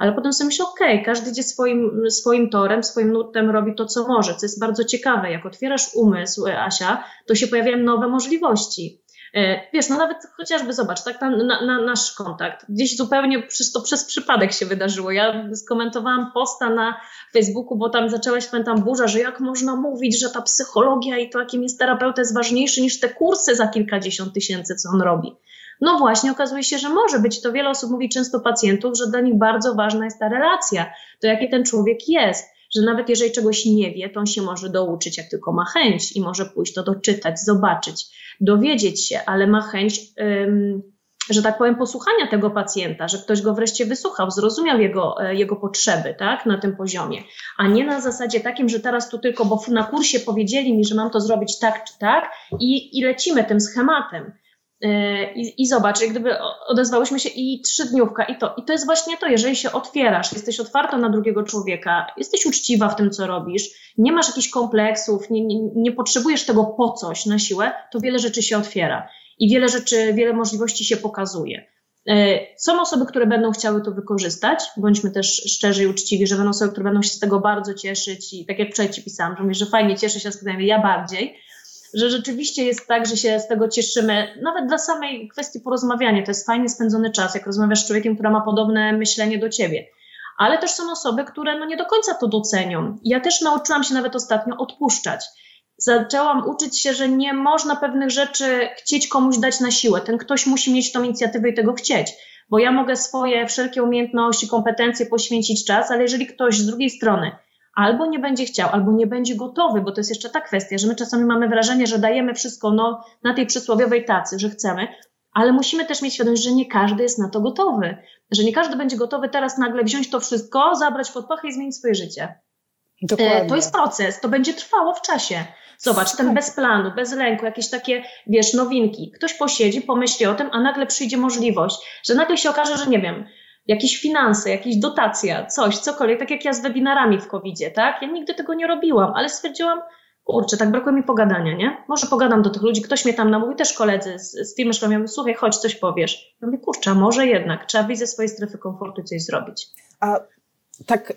Ale potem sobie myślę, okej, okay, każdy idzie swoim, swoim torem, swoim nurtem robi to, co może, co jest bardzo ciekawe. Jak otwierasz umysł, e, Asia, to się pojawiają nowe możliwości. E, wiesz, no nawet chociażby zobacz, tak, na, na, na nasz kontakt. Gdzieś zupełnie przez, to przez przypadek się wydarzyło. Ja skomentowałam posta na Facebooku, bo tam zaczęła się pamiętam burza, że jak można mówić, że ta psychologia i to, jakim jest terapeuta, jest ważniejszy niż te kursy za kilkadziesiąt tysięcy, co on robi. No właśnie, okazuje się, że może być. To wiele osób mówi często pacjentów, że dla nich bardzo ważna jest ta relacja, to jaki ten człowiek jest. Że nawet jeżeli czegoś nie wie, to on się może douczyć, jak tylko ma chęć i może pójść to doczytać, zobaczyć, dowiedzieć się, ale ma chęć, ym, że tak powiem, posłuchania tego pacjenta, że ktoś go wreszcie wysłuchał, zrozumiał jego, e, jego potrzeby, tak, na tym poziomie, a nie na zasadzie takim, że teraz tu tylko, bo na kursie powiedzieli mi, że mam to zrobić tak czy tak i, i lecimy tym schematem. E, I, I zobacz, jak gdyby odezwałyśmy się i trzydniówka, i to. I to jest właśnie to, jeżeli się otwierasz, jesteś otwarta na drugiego człowieka, jesteś uczciwa w tym, co robisz, nie masz jakichś kompleksów, nie, nie, nie potrzebujesz tego po coś na siłę, to wiele rzeczy się otwiera i wiele rzeczy, wiele możliwości się pokazuje. E, są osoby, które będą chciały to wykorzystać, bądźmy też szczerzy i uczciwi, że będą osoby, które będą się z tego bardzo cieszyć i tak jak wczoraj Ci pisałam, że mówisz, że fajnie cieszę się, a ja bardziej, że rzeczywiście jest tak, że się z tego cieszymy, nawet dla samej kwestii porozmawiania. To jest fajnie spędzony czas, jak rozmawiasz z człowiekiem, który ma podobne myślenie do ciebie. Ale też są osoby, które no nie do końca to docenią. Ja też nauczyłam się nawet ostatnio odpuszczać. Zaczęłam uczyć się, że nie można pewnych rzeczy chcieć komuś dać na siłę. Ten ktoś musi mieć tą inicjatywę i tego chcieć bo ja mogę swoje wszelkie umiejętności, kompetencje poświęcić czas, ale jeżeli ktoś z drugiej strony albo nie będzie chciał, albo nie będzie gotowy, bo to jest jeszcze ta kwestia, że my czasami mamy wrażenie, że dajemy wszystko no, na tej przysłowiowej tacy, że chcemy, ale musimy też mieć świadomość, że nie każdy jest na to gotowy, że nie każdy będzie gotowy teraz nagle wziąć to wszystko, zabrać pod pachę i zmienić swoje życie. Dokładnie. To jest proces, to będzie trwało w czasie. Zobacz, ten bez planu, bez lęku, jakieś takie, wiesz, nowinki. Ktoś posiedzi, pomyśli o tym, a nagle przyjdzie możliwość, że nagle się okaże, że nie wiem, jakieś finanse, jakieś dotacja, coś, cokolwiek, tak jak ja z webinarami w covid tak? Ja nigdy tego nie robiłam, ale stwierdziłam, kurczę, tak brakuje mi pogadania, nie? Może pogadam do tych ludzi, ktoś mnie tam namówi, też koledzy z, z firmy szkoły, mówią, słuchaj, chodź, coś powiesz. Ja mówię, kurczę, może jednak, trzeba wyjść ze swojej strefy komfortu i coś zrobić. A tak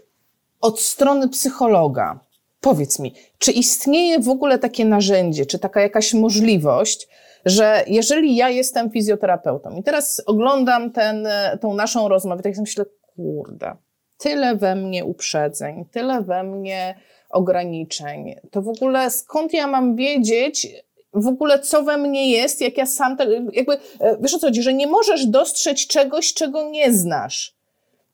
od strony psychologa, powiedz mi, czy istnieje w ogóle takie narzędzie, czy taka jakaś możliwość, że jeżeli ja jestem fizjoterapeutą i teraz oglądam ten, tą naszą rozmowę, tak myślę, kurde, tyle we mnie uprzedzeń, tyle we mnie ograniczeń, to w ogóle skąd ja mam wiedzieć, w ogóle co we mnie jest, jak ja sam, te, jakby, e, wiesz o co chodzi, że nie możesz dostrzec czegoś, czego nie znasz.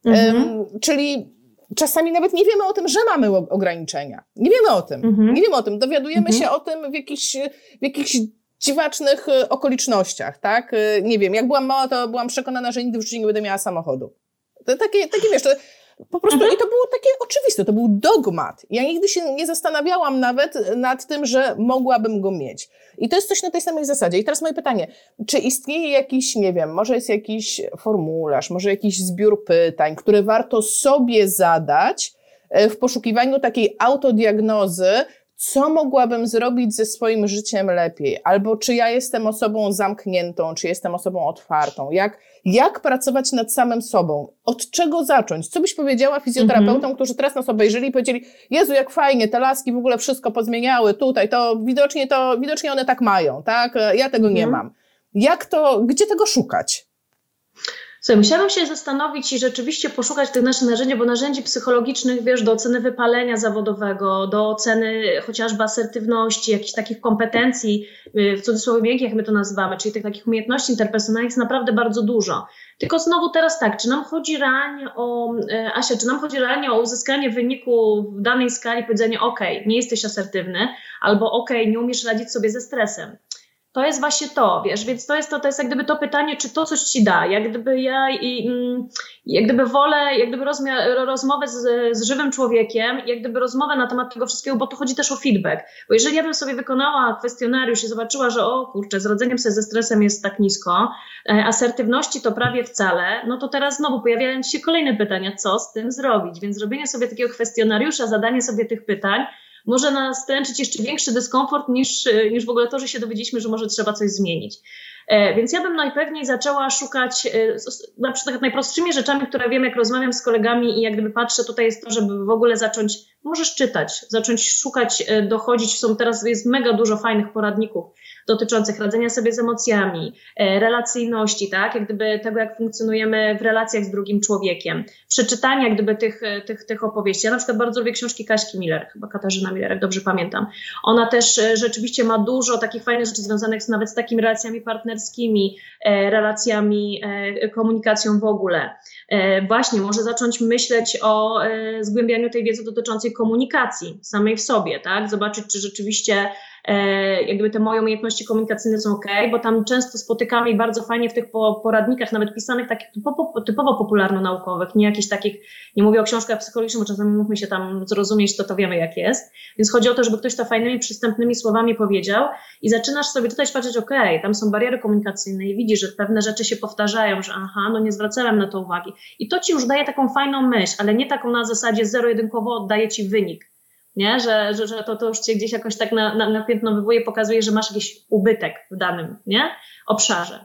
Mhm. Um, czyli czasami nawet nie wiemy o tym, że mamy ograniczenia. Nie wiemy o tym. Mhm. Nie wiemy o tym. Dowiadujemy mhm. się o tym w jakichś, w jakichś dziwacznych y, okolicznościach, tak? Y, nie wiem, jak byłam mała, to byłam przekonana, że nigdy w życiu nie będę miała samochodu. To takie, takie wiesz, to po prostu, mhm. i to było takie oczywiste, to był dogmat. Ja nigdy się nie zastanawiałam nawet nad tym, że mogłabym go mieć. I to jest coś na tej samej zasadzie. I teraz moje pytanie, czy istnieje jakiś, nie wiem, może jest jakiś formularz, może jakiś zbiór pytań, które warto sobie zadać e, w poszukiwaniu takiej autodiagnozy, co mogłabym zrobić ze swoim życiem lepiej, albo czy ja jestem osobą zamkniętą, czy jestem osobą otwartą, jak, jak pracować nad samym sobą, od czego zacząć, co byś powiedziała fizjoterapeutom, -hmm. którzy teraz nas obejrzeli i powiedzieli, Jezu, jak fajnie, te laski w ogóle wszystko pozmieniały tutaj, to widocznie, to widocznie one tak mają, tak, ja tego nie -hmm. mam. Jak to, gdzie tego szukać? Słuchaj, musiałabym się zastanowić i rzeczywiście poszukać tych naszych narzędzi, bo narzędzi psychologicznych, wiesz, do oceny wypalenia zawodowego, do oceny chociażby asertywności, jakichś takich kompetencji, y, w cudzysłowie miękkich, jak my to nazywamy, czyli tych takich umiejętności interpersonalnych jest naprawdę bardzo dużo. Tylko znowu teraz tak, czy nam chodzi realnie o, e, Asia, czy nam chodzi realnie o uzyskanie wyniku w danej skali, powiedzenie, ok, nie jesteś asertywny, albo ok, nie umiesz radzić sobie ze stresem to jest właśnie to, wiesz, więc to jest to, to jest jak gdyby to pytanie, czy to coś ci da, jak gdyby ja i, mm, jak gdyby wolę, jak gdyby rozmia- rozmowę z, z żywym człowiekiem, jak gdyby rozmowę na temat tego wszystkiego, bo to chodzi też o feedback, bo jeżeli ja bym sobie wykonała kwestionariusz i zobaczyła, że o kurczę, z rodzeniem sobie ze stresem jest tak nisko, e, asertywności to prawie wcale, no to teraz znowu pojawiają się kolejne pytania, co z tym zrobić, więc zrobienie sobie takiego kwestionariusza, zadanie sobie tych pytań, może nas tręczyć jeszcze większy dyskomfort niż, niż w ogóle to, że się dowiedzieliśmy, że może trzeba coś zmienić. E, więc ja bym najpewniej zaczęła szukać e, na przykład najprostszymi rzeczami, które wiem, jak rozmawiam z kolegami i jak gdyby patrzę, tutaj jest to, żeby w ogóle zacząć, możesz czytać, zacząć szukać, e, dochodzić. Są teraz, jest mega dużo fajnych poradników dotyczących radzenia sobie z emocjami, relacyjności, tak, jak gdyby tego, jak funkcjonujemy w relacjach z drugim człowiekiem, przeczytania gdyby tych, tych, tych opowieści. Ja na przykład bardzo lubię książki Kaśki Miller, chyba Katarzyna Miller, jak dobrze pamiętam. Ona też rzeczywiście ma dużo takich fajnych rzeczy związanych z, nawet z takimi relacjami partnerskimi, e, relacjami, e, komunikacją w ogóle. E, właśnie może zacząć myśleć o zgłębianiu tej wiedzy dotyczącej komunikacji samej w sobie, tak? Zobaczyć, czy rzeczywiście E, jakby te moje umiejętności komunikacyjne są ok, bo tam często spotykamy i bardzo fajnie w tych poradnikach, nawet pisanych takich typowo, typowo popularno-naukowych, nie jakichś takich, nie mówię o książkach psychologicznych, bo czasami mówmy się tam zrozumieć, to to wiemy jak jest. Więc chodzi o to, żeby ktoś to fajnymi, przystępnymi słowami powiedział i zaczynasz sobie czytać, patrzeć, ok, tam są bariery komunikacyjne i widzisz, że pewne rzeczy się powtarzają, że aha, no nie zwracałem na to uwagi. I to ci już daje taką fajną myśl, ale nie taką na zasadzie zero-jedynkowo oddaje ci wynik nie? Że, że, że to, to już cię gdzieś jakoś tak na, na, pokazuje, że masz jakiś ubytek w danym nie? obszarze.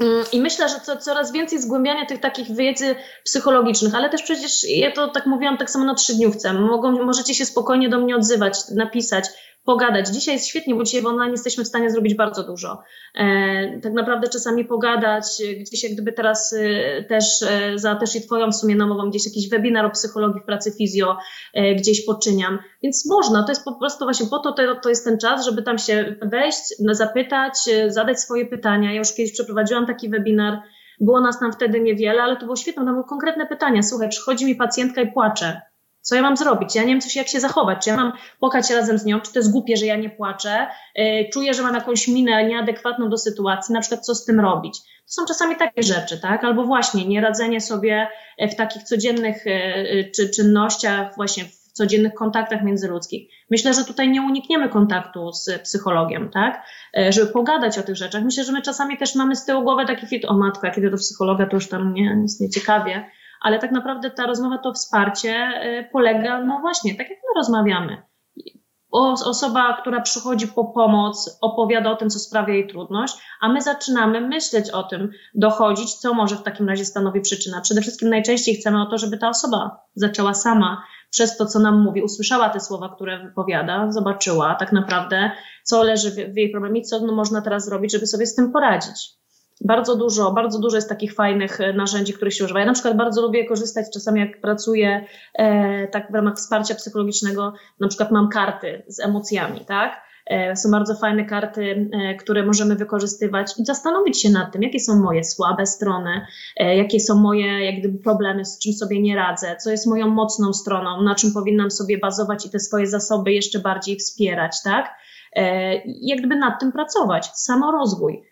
Mm, I myślę, że co, coraz więcej zgłębiania tych takich wiedzy psychologicznych, ale też przecież ja to tak mówiłam tak samo na trzydniówce. Mogą, możecie się spokojnie do mnie odzywać, napisać, pogadać. Dzisiaj jest świetnie, bo dzisiaj w online jesteśmy w stanie zrobić bardzo dużo. E, tak naprawdę czasami pogadać, gdzieś jak gdyby teraz e, też e, za też i Twoją w sumie namową, gdzieś jakiś webinar o psychologii w pracy fizjo e, gdzieś poczyniam. Więc można, to jest po prostu właśnie po to, to, to jest ten czas, żeby tam się wejść, zapytać, e, zadać swoje pytania. Ja już kiedyś przeprowadziłam taki webinar, było nas tam wtedy niewiele, ale to było świetne, tam były konkretne pytania. Słuchaj, przychodzi mi pacjentka i płacze co ja mam zrobić? Ja nie wiem, co się, jak się zachować. Czy ja mam płakać razem z nią? Czy to jest głupie, że ja nie płaczę? Yy, czuję, że mam jakąś minę nieadekwatną do sytuacji, na przykład co z tym robić? To są czasami takie rzeczy, tak? Albo właśnie nieradzenie sobie w takich codziennych yy, czy, czynnościach, właśnie w codziennych kontaktach międzyludzkich. Myślę, że tutaj nie unikniemy kontaktu z psychologiem, tak? Żeby pogadać o tych rzeczach. Myślę, że my czasami też mamy z tyłu głowy taki fit, o matko, jak idę do psychologa, to już tam nie, nic nie ciekawie ale tak naprawdę ta rozmowa, to wsparcie y, polega, no właśnie, tak jak my rozmawiamy. Osoba, która przychodzi po pomoc, opowiada o tym, co sprawia jej trudność, a my zaczynamy myśleć o tym, dochodzić, co może w takim razie stanowi przyczyna. Przede wszystkim najczęściej chcemy o to, żeby ta osoba zaczęła sama przez to, co nam mówi, usłyszała te słowa, które wypowiada, zobaczyła tak naprawdę, co leży w, jej problemie, co no, można teraz zrobić, żeby sobie z tym poradzić. Bardzo dużo, bardzo dużo jest takich fajnych e, narzędzi, których się używa. Ja na przykład bardzo lubię korzystać czasami, jak pracuję e, tak w ramach wsparcia psychologicznego, na przykład mam karty z emocjami, tak? E, są bardzo fajne karty, e, które możemy wykorzystywać i zastanowić się nad tym, jakie są moje słabe strony, e, jakie są moje jak gdyby problemy, z czym sobie nie radzę, co jest moją mocną stroną, na czym powinnam sobie bazować i te swoje zasoby jeszcze bardziej wspierać, tak? E, jak gdyby nad tym pracować, samorozwój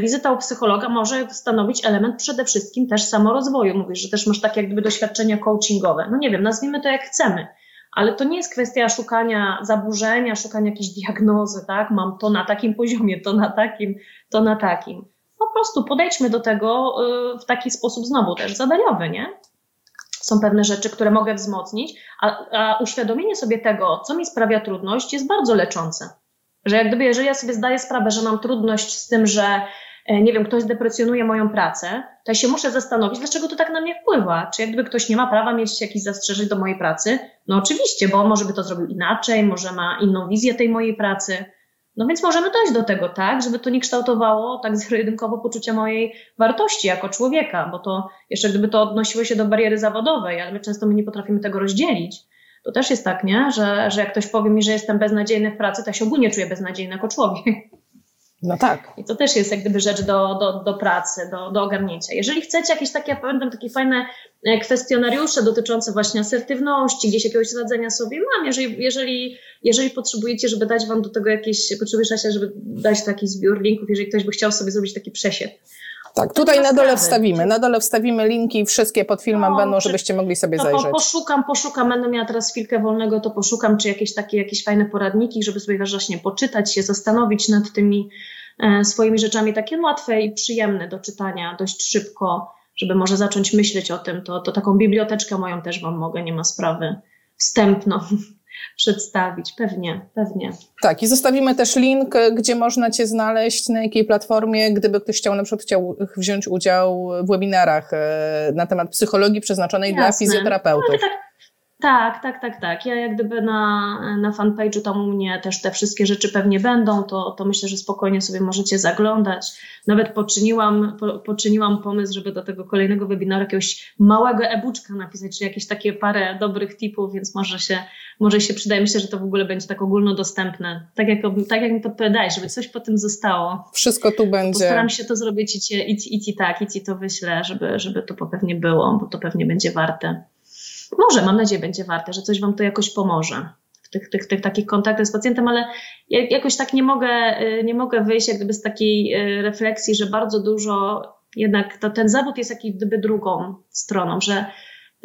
wizyta u psychologa może stanowić element przede wszystkim też samorozwoju. Mówisz, że też masz takie jak gdyby doświadczenia coachingowe. No nie wiem, nazwijmy to jak chcemy, ale to nie jest kwestia szukania zaburzenia, szukania jakiejś diagnozy, tak? Mam to na takim poziomie, to na takim, to na takim. Po prostu podejdźmy do tego e, w taki sposób znowu też zadaniowy, nie? Są pewne rzeczy, które mogę wzmocnić, a, a uświadomienie sobie tego, co mi sprawia trudność, jest bardzo leczące. Że jak gdyby, jeżeli ja sobie zdaję sprawę, że mam trudność z tym, że e, nie wiem, ktoś deprecjonuje moją pracę, to ja się muszę zastanowić, dlaczego to tak na mnie wpływa. Czy jak gdyby ktoś nie ma prawa mieć jakichś zastrzeżeń do mojej pracy? No oczywiście, bo może by to zrobił inaczej, może ma inną wizję tej mojej pracy. No więc możemy dojść do tego, tak, żeby to nie kształtowało tak zero-jedynkowo poczucia mojej wartości jako człowieka, bo to jeszcze gdyby to odnosiło się do bariery zawodowej, ale my często my nie potrafimy tego rozdzielić. To też jest tak, nie? Że, że jak ktoś powie mi, że jestem beznadziejny w pracy, to ja się ogólnie czuję beznadziejny jako człowiek. No tak. I to też jest jak gdyby rzecz do, do, do pracy, do, do ogarnięcia. Jeżeli chcecie jakieś takie, pamiętam takie fajne e, kwestionariusze dotyczące właśnie asertywności, gdzieś jakiegoś radzenia sobie mam, jeżeli, jeżeli, jeżeli potrzebujecie, żeby dać wam do tego jakieś, potrzebujecie, żeby dać taki zbiór linków, jeżeli ktoś by chciał sobie zrobić taki przesied. Tak, tutaj na dole wstawimy. Na dole wstawimy linki, wszystkie pod filmem no, będą, żebyście mogli sobie zajrzeć. Poszukam, poszukam, będę miała teraz chwilkę wolnego, to poszukam, czy jakieś takie jakieś fajne poradniki, żeby sobie właśnie poczytać się, zastanowić nad tymi e, swoimi rzeczami, takie łatwe i przyjemne do czytania dość szybko, żeby może zacząć myśleć o tym. To, to taką biblioteczkę moją też Wam mogę, nie ma sprawy. Wstępną przedstawić. Pewnie, pewnie. Tak, i zostawimy też link, gdzie można Cię znaleźć, na jakiej platformie, gdyby ktoś chciał na przykład chciał wziąć udział w webinarach e, na temat psychologii przeznaczonej Jasne. dla fizjoterapeutów. No, tak, tak, tak, tak, tak. Ja jak gdyby na, na fanpage'u tam u mnie też te wszystkie rzeczy pewnie będą, to, to myślę, że spokojnie sobie możecie zaglądać. Nawet poczyniłam, po, poczyniłam pomysł, żeby do tego kolejnego webinaru jakiegoś małego e-booczka napisać, czy jakieś takie parę dobrych tipów, więc może się, może się przydaje. Myślę, że to w ogóle będzie tak ogólnodostępne. Tak jak, tak jak mi podpowiadałeś, żeby coś po tym zostało. Wszystko tu będzie. Postaram się to zrobić i ci, i, i ci tak, i ci to wyślę, żeby, żeby to pewnie było, bo to pewnie będzie warte może, mam nadzieję, będzie warte, że coś Wam to jakoś pomoże w tych, tych, tych takich kontaktach z pacjentem, ale jakoś tak nie mogę, y, nie mogę wyjść jak gdyby z takiej y, refleksji, że bardzo dużo jednak to, ten zawód jest jak gdyby drugą stroną, że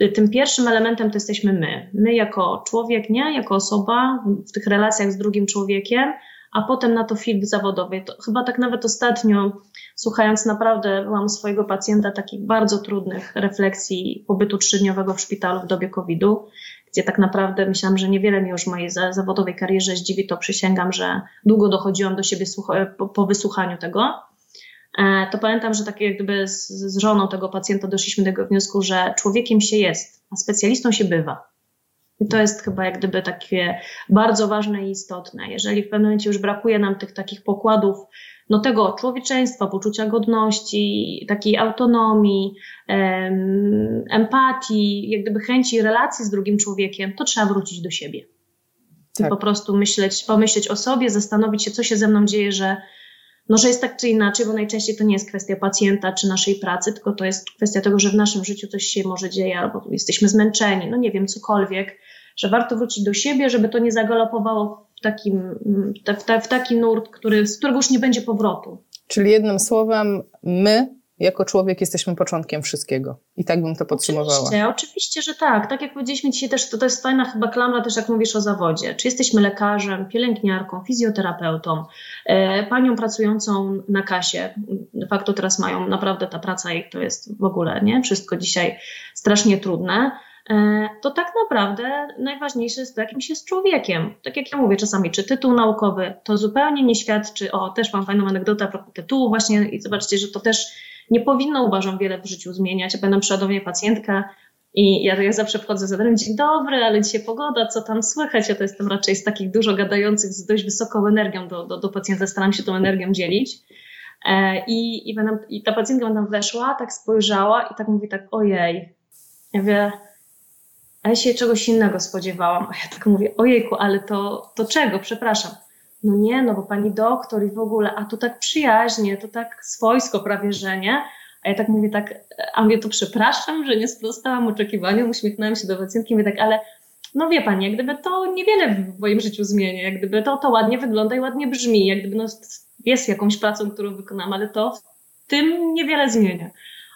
y, tym pierwszym elementem to jesteśmy my. My jako człowiek, nie? Jako osoba w tych relacjach z drugim człowiekiem, a potem na to film zawodowy. To chyba tak nawet ostatnio, słuchając naprawdę, byłam swojego pacjenta takich bardzo trudnych refleksji pobytu trzydniowego w szpitalu w dobie COVID-u, gdzie tak naprawdę myślałam, że niewiele mi już w mojej zawodowej karierze zdziwi, to przysięgam, że długo dochodziłam do siebie po, po wysłuchaniu tego. E, to pamiętam, że tak jak gdyby z, z żoną tego pacjenta doszliśmy do tego wniosku, że człowiekiem się jest, a specjalistą się bywa. I to jest chyba jak gdyby takie bardzo ważne i istotne. Jeżeli w pewnym momencie już brakuje nam tych takich pokładów, no tego człowieczeństwa, poczucia godności, takiej autonomii, em, empatii, jak gdyby chęci relacji z drugim człowiekiem, to trzeba wrócić do siebie. Tak. Po prostu myśleć, pomyśleć o sobie, zastanowić się, co się ze mną dzieje, że no, że jest tak czy inaczej, bo najczęściej to nie jest kwestia pacjenta czy naszej pracy, tylko to jest kwestia tego, że w naszym życiu coś się może dzieje, albo jesteśmy zmęczeni, no nie wiem, cokolwiek, że warto wrócić do siebie, żeby to nie zagalopowało w, takim, w, w taki nurt, który, z którego już nie będzie powrotu. Czyli jednym słowem, my jako człowiek jesteśmy początkiem wszystkiego. I tak bym to podsumowała. Oczywiście, oczywiście, że tak. Tak jak powiedzieliśmy dzisiaj też, to, to jest fajna chyba klamra też jak mówisz o zawodzie. Czy jesteśmy lekarzem, pielęgniarką, fizjoterapeutą, e, panią pracującą na kasie. De facto teraz mają naprawdę ta praca ich to jest w ogóle, nie? Wszystko dzisiaj strasznie trudne to tak naprawdę najważniejsze jest to, jakim się jest człowiekiem. Tak jak ja mówię czasami, czy tytuł naukowy to zupełnie nie świadczy, o też mam fajną anegdotę a propos tytułu właśnie i zobaczcie, że to też nie powinno, uważam, wiele w życiu zmieniać. Ja będę przeładowanie pacjentka i ja, ja zawsze wchodzę za drzwi, dzień dobry, ale dzisiaj pogoda, co tam słychać? Ja to jestem raczej z takich dużo gadających z dość wysoką energią do, do, do pacjenta, staram się tą energią dzielić. E, i, i, będę, I ta pacjentka będę weszła, tak spojrzała i tak mówi tak, ojej. Ja wie, a ja się czegoś innego spodziewałam. A ja tak mówię, ojejku, ale to, to czego? Przepraszam no nie, no bo pani doktor i w ogóle, a tu tak przyjaźnie, to tak swojsko prawie, że nie. A ja tak mówię tak, a mówię to przepraszam, że nie sprostałam oczekiwaniom, uśmiechnąłem się do pacjentki mówię tak, ale no wie pani, jak gdyby to niewiele w moim życiu zmienia, jak gdyby to, to ładnie wygląda i ładnie brzmi, jak gdyby no, jest jakąś pracą, którą wykonam, ale to w tym niewiele zmienia.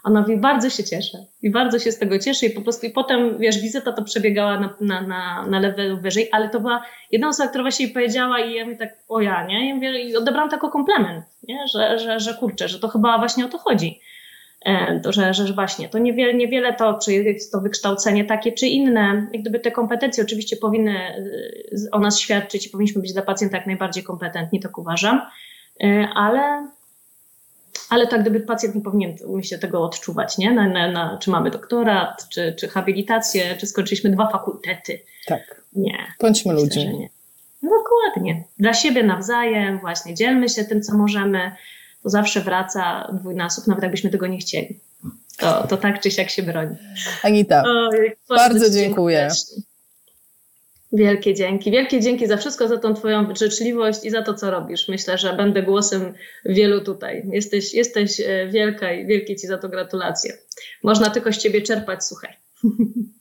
Ona mówi, bardzo się cieszę i bardzo się z tego cieszę i po prostu i potem, wiesz, wizyta to przebiegała na, na, na, na levelu wyżej, ale to była jedna osoba, która właśnie jej powiedziała i ja mi tak, o ja, nie? I, mówię, i odebrałam to jako komplement, nie? Że, że, że kurczę, że to chyba właśnie o to chodzi. E, to, że, że właśnie to niewiele, niewiele to, czy jest to wykształcenie takie, czy inne, jak gdyby te kompetencje oczywiście powinny e, o nas świadczyć i powinniśmy być dla pacjenta jak najbardziej kompetentni, tak uważam, e, ale ale tak gdyby pacjent nie powinien myślę, tego odczuwać, nie? Na, na, na, czy mamy doktorat, czy, czy habilitację, czy skończyliśmy dwa fakultety. Tak. Nie. Bądźmy ludźmi. No Dokładnie. Dla siebie nawzajem, właśnie dzielmy się tym, co możemy. To zawsze wraca dwójnasób, nawet jakbyśmy tego nie chcieli. To, to tak czy siak się broni. Anita, Oj, bardzo dziękuję. Wielkie dzięki. Wielkie dzięki za wszystko, za tą Twoją życzliwość i za to, co robisz. Myślę, że będę głosem wielu tutaj. Jesteś, jesteś e, wielka i wielkie Ci za to gratulacje. Można tylko z Ciebie czerpać, słuchaj.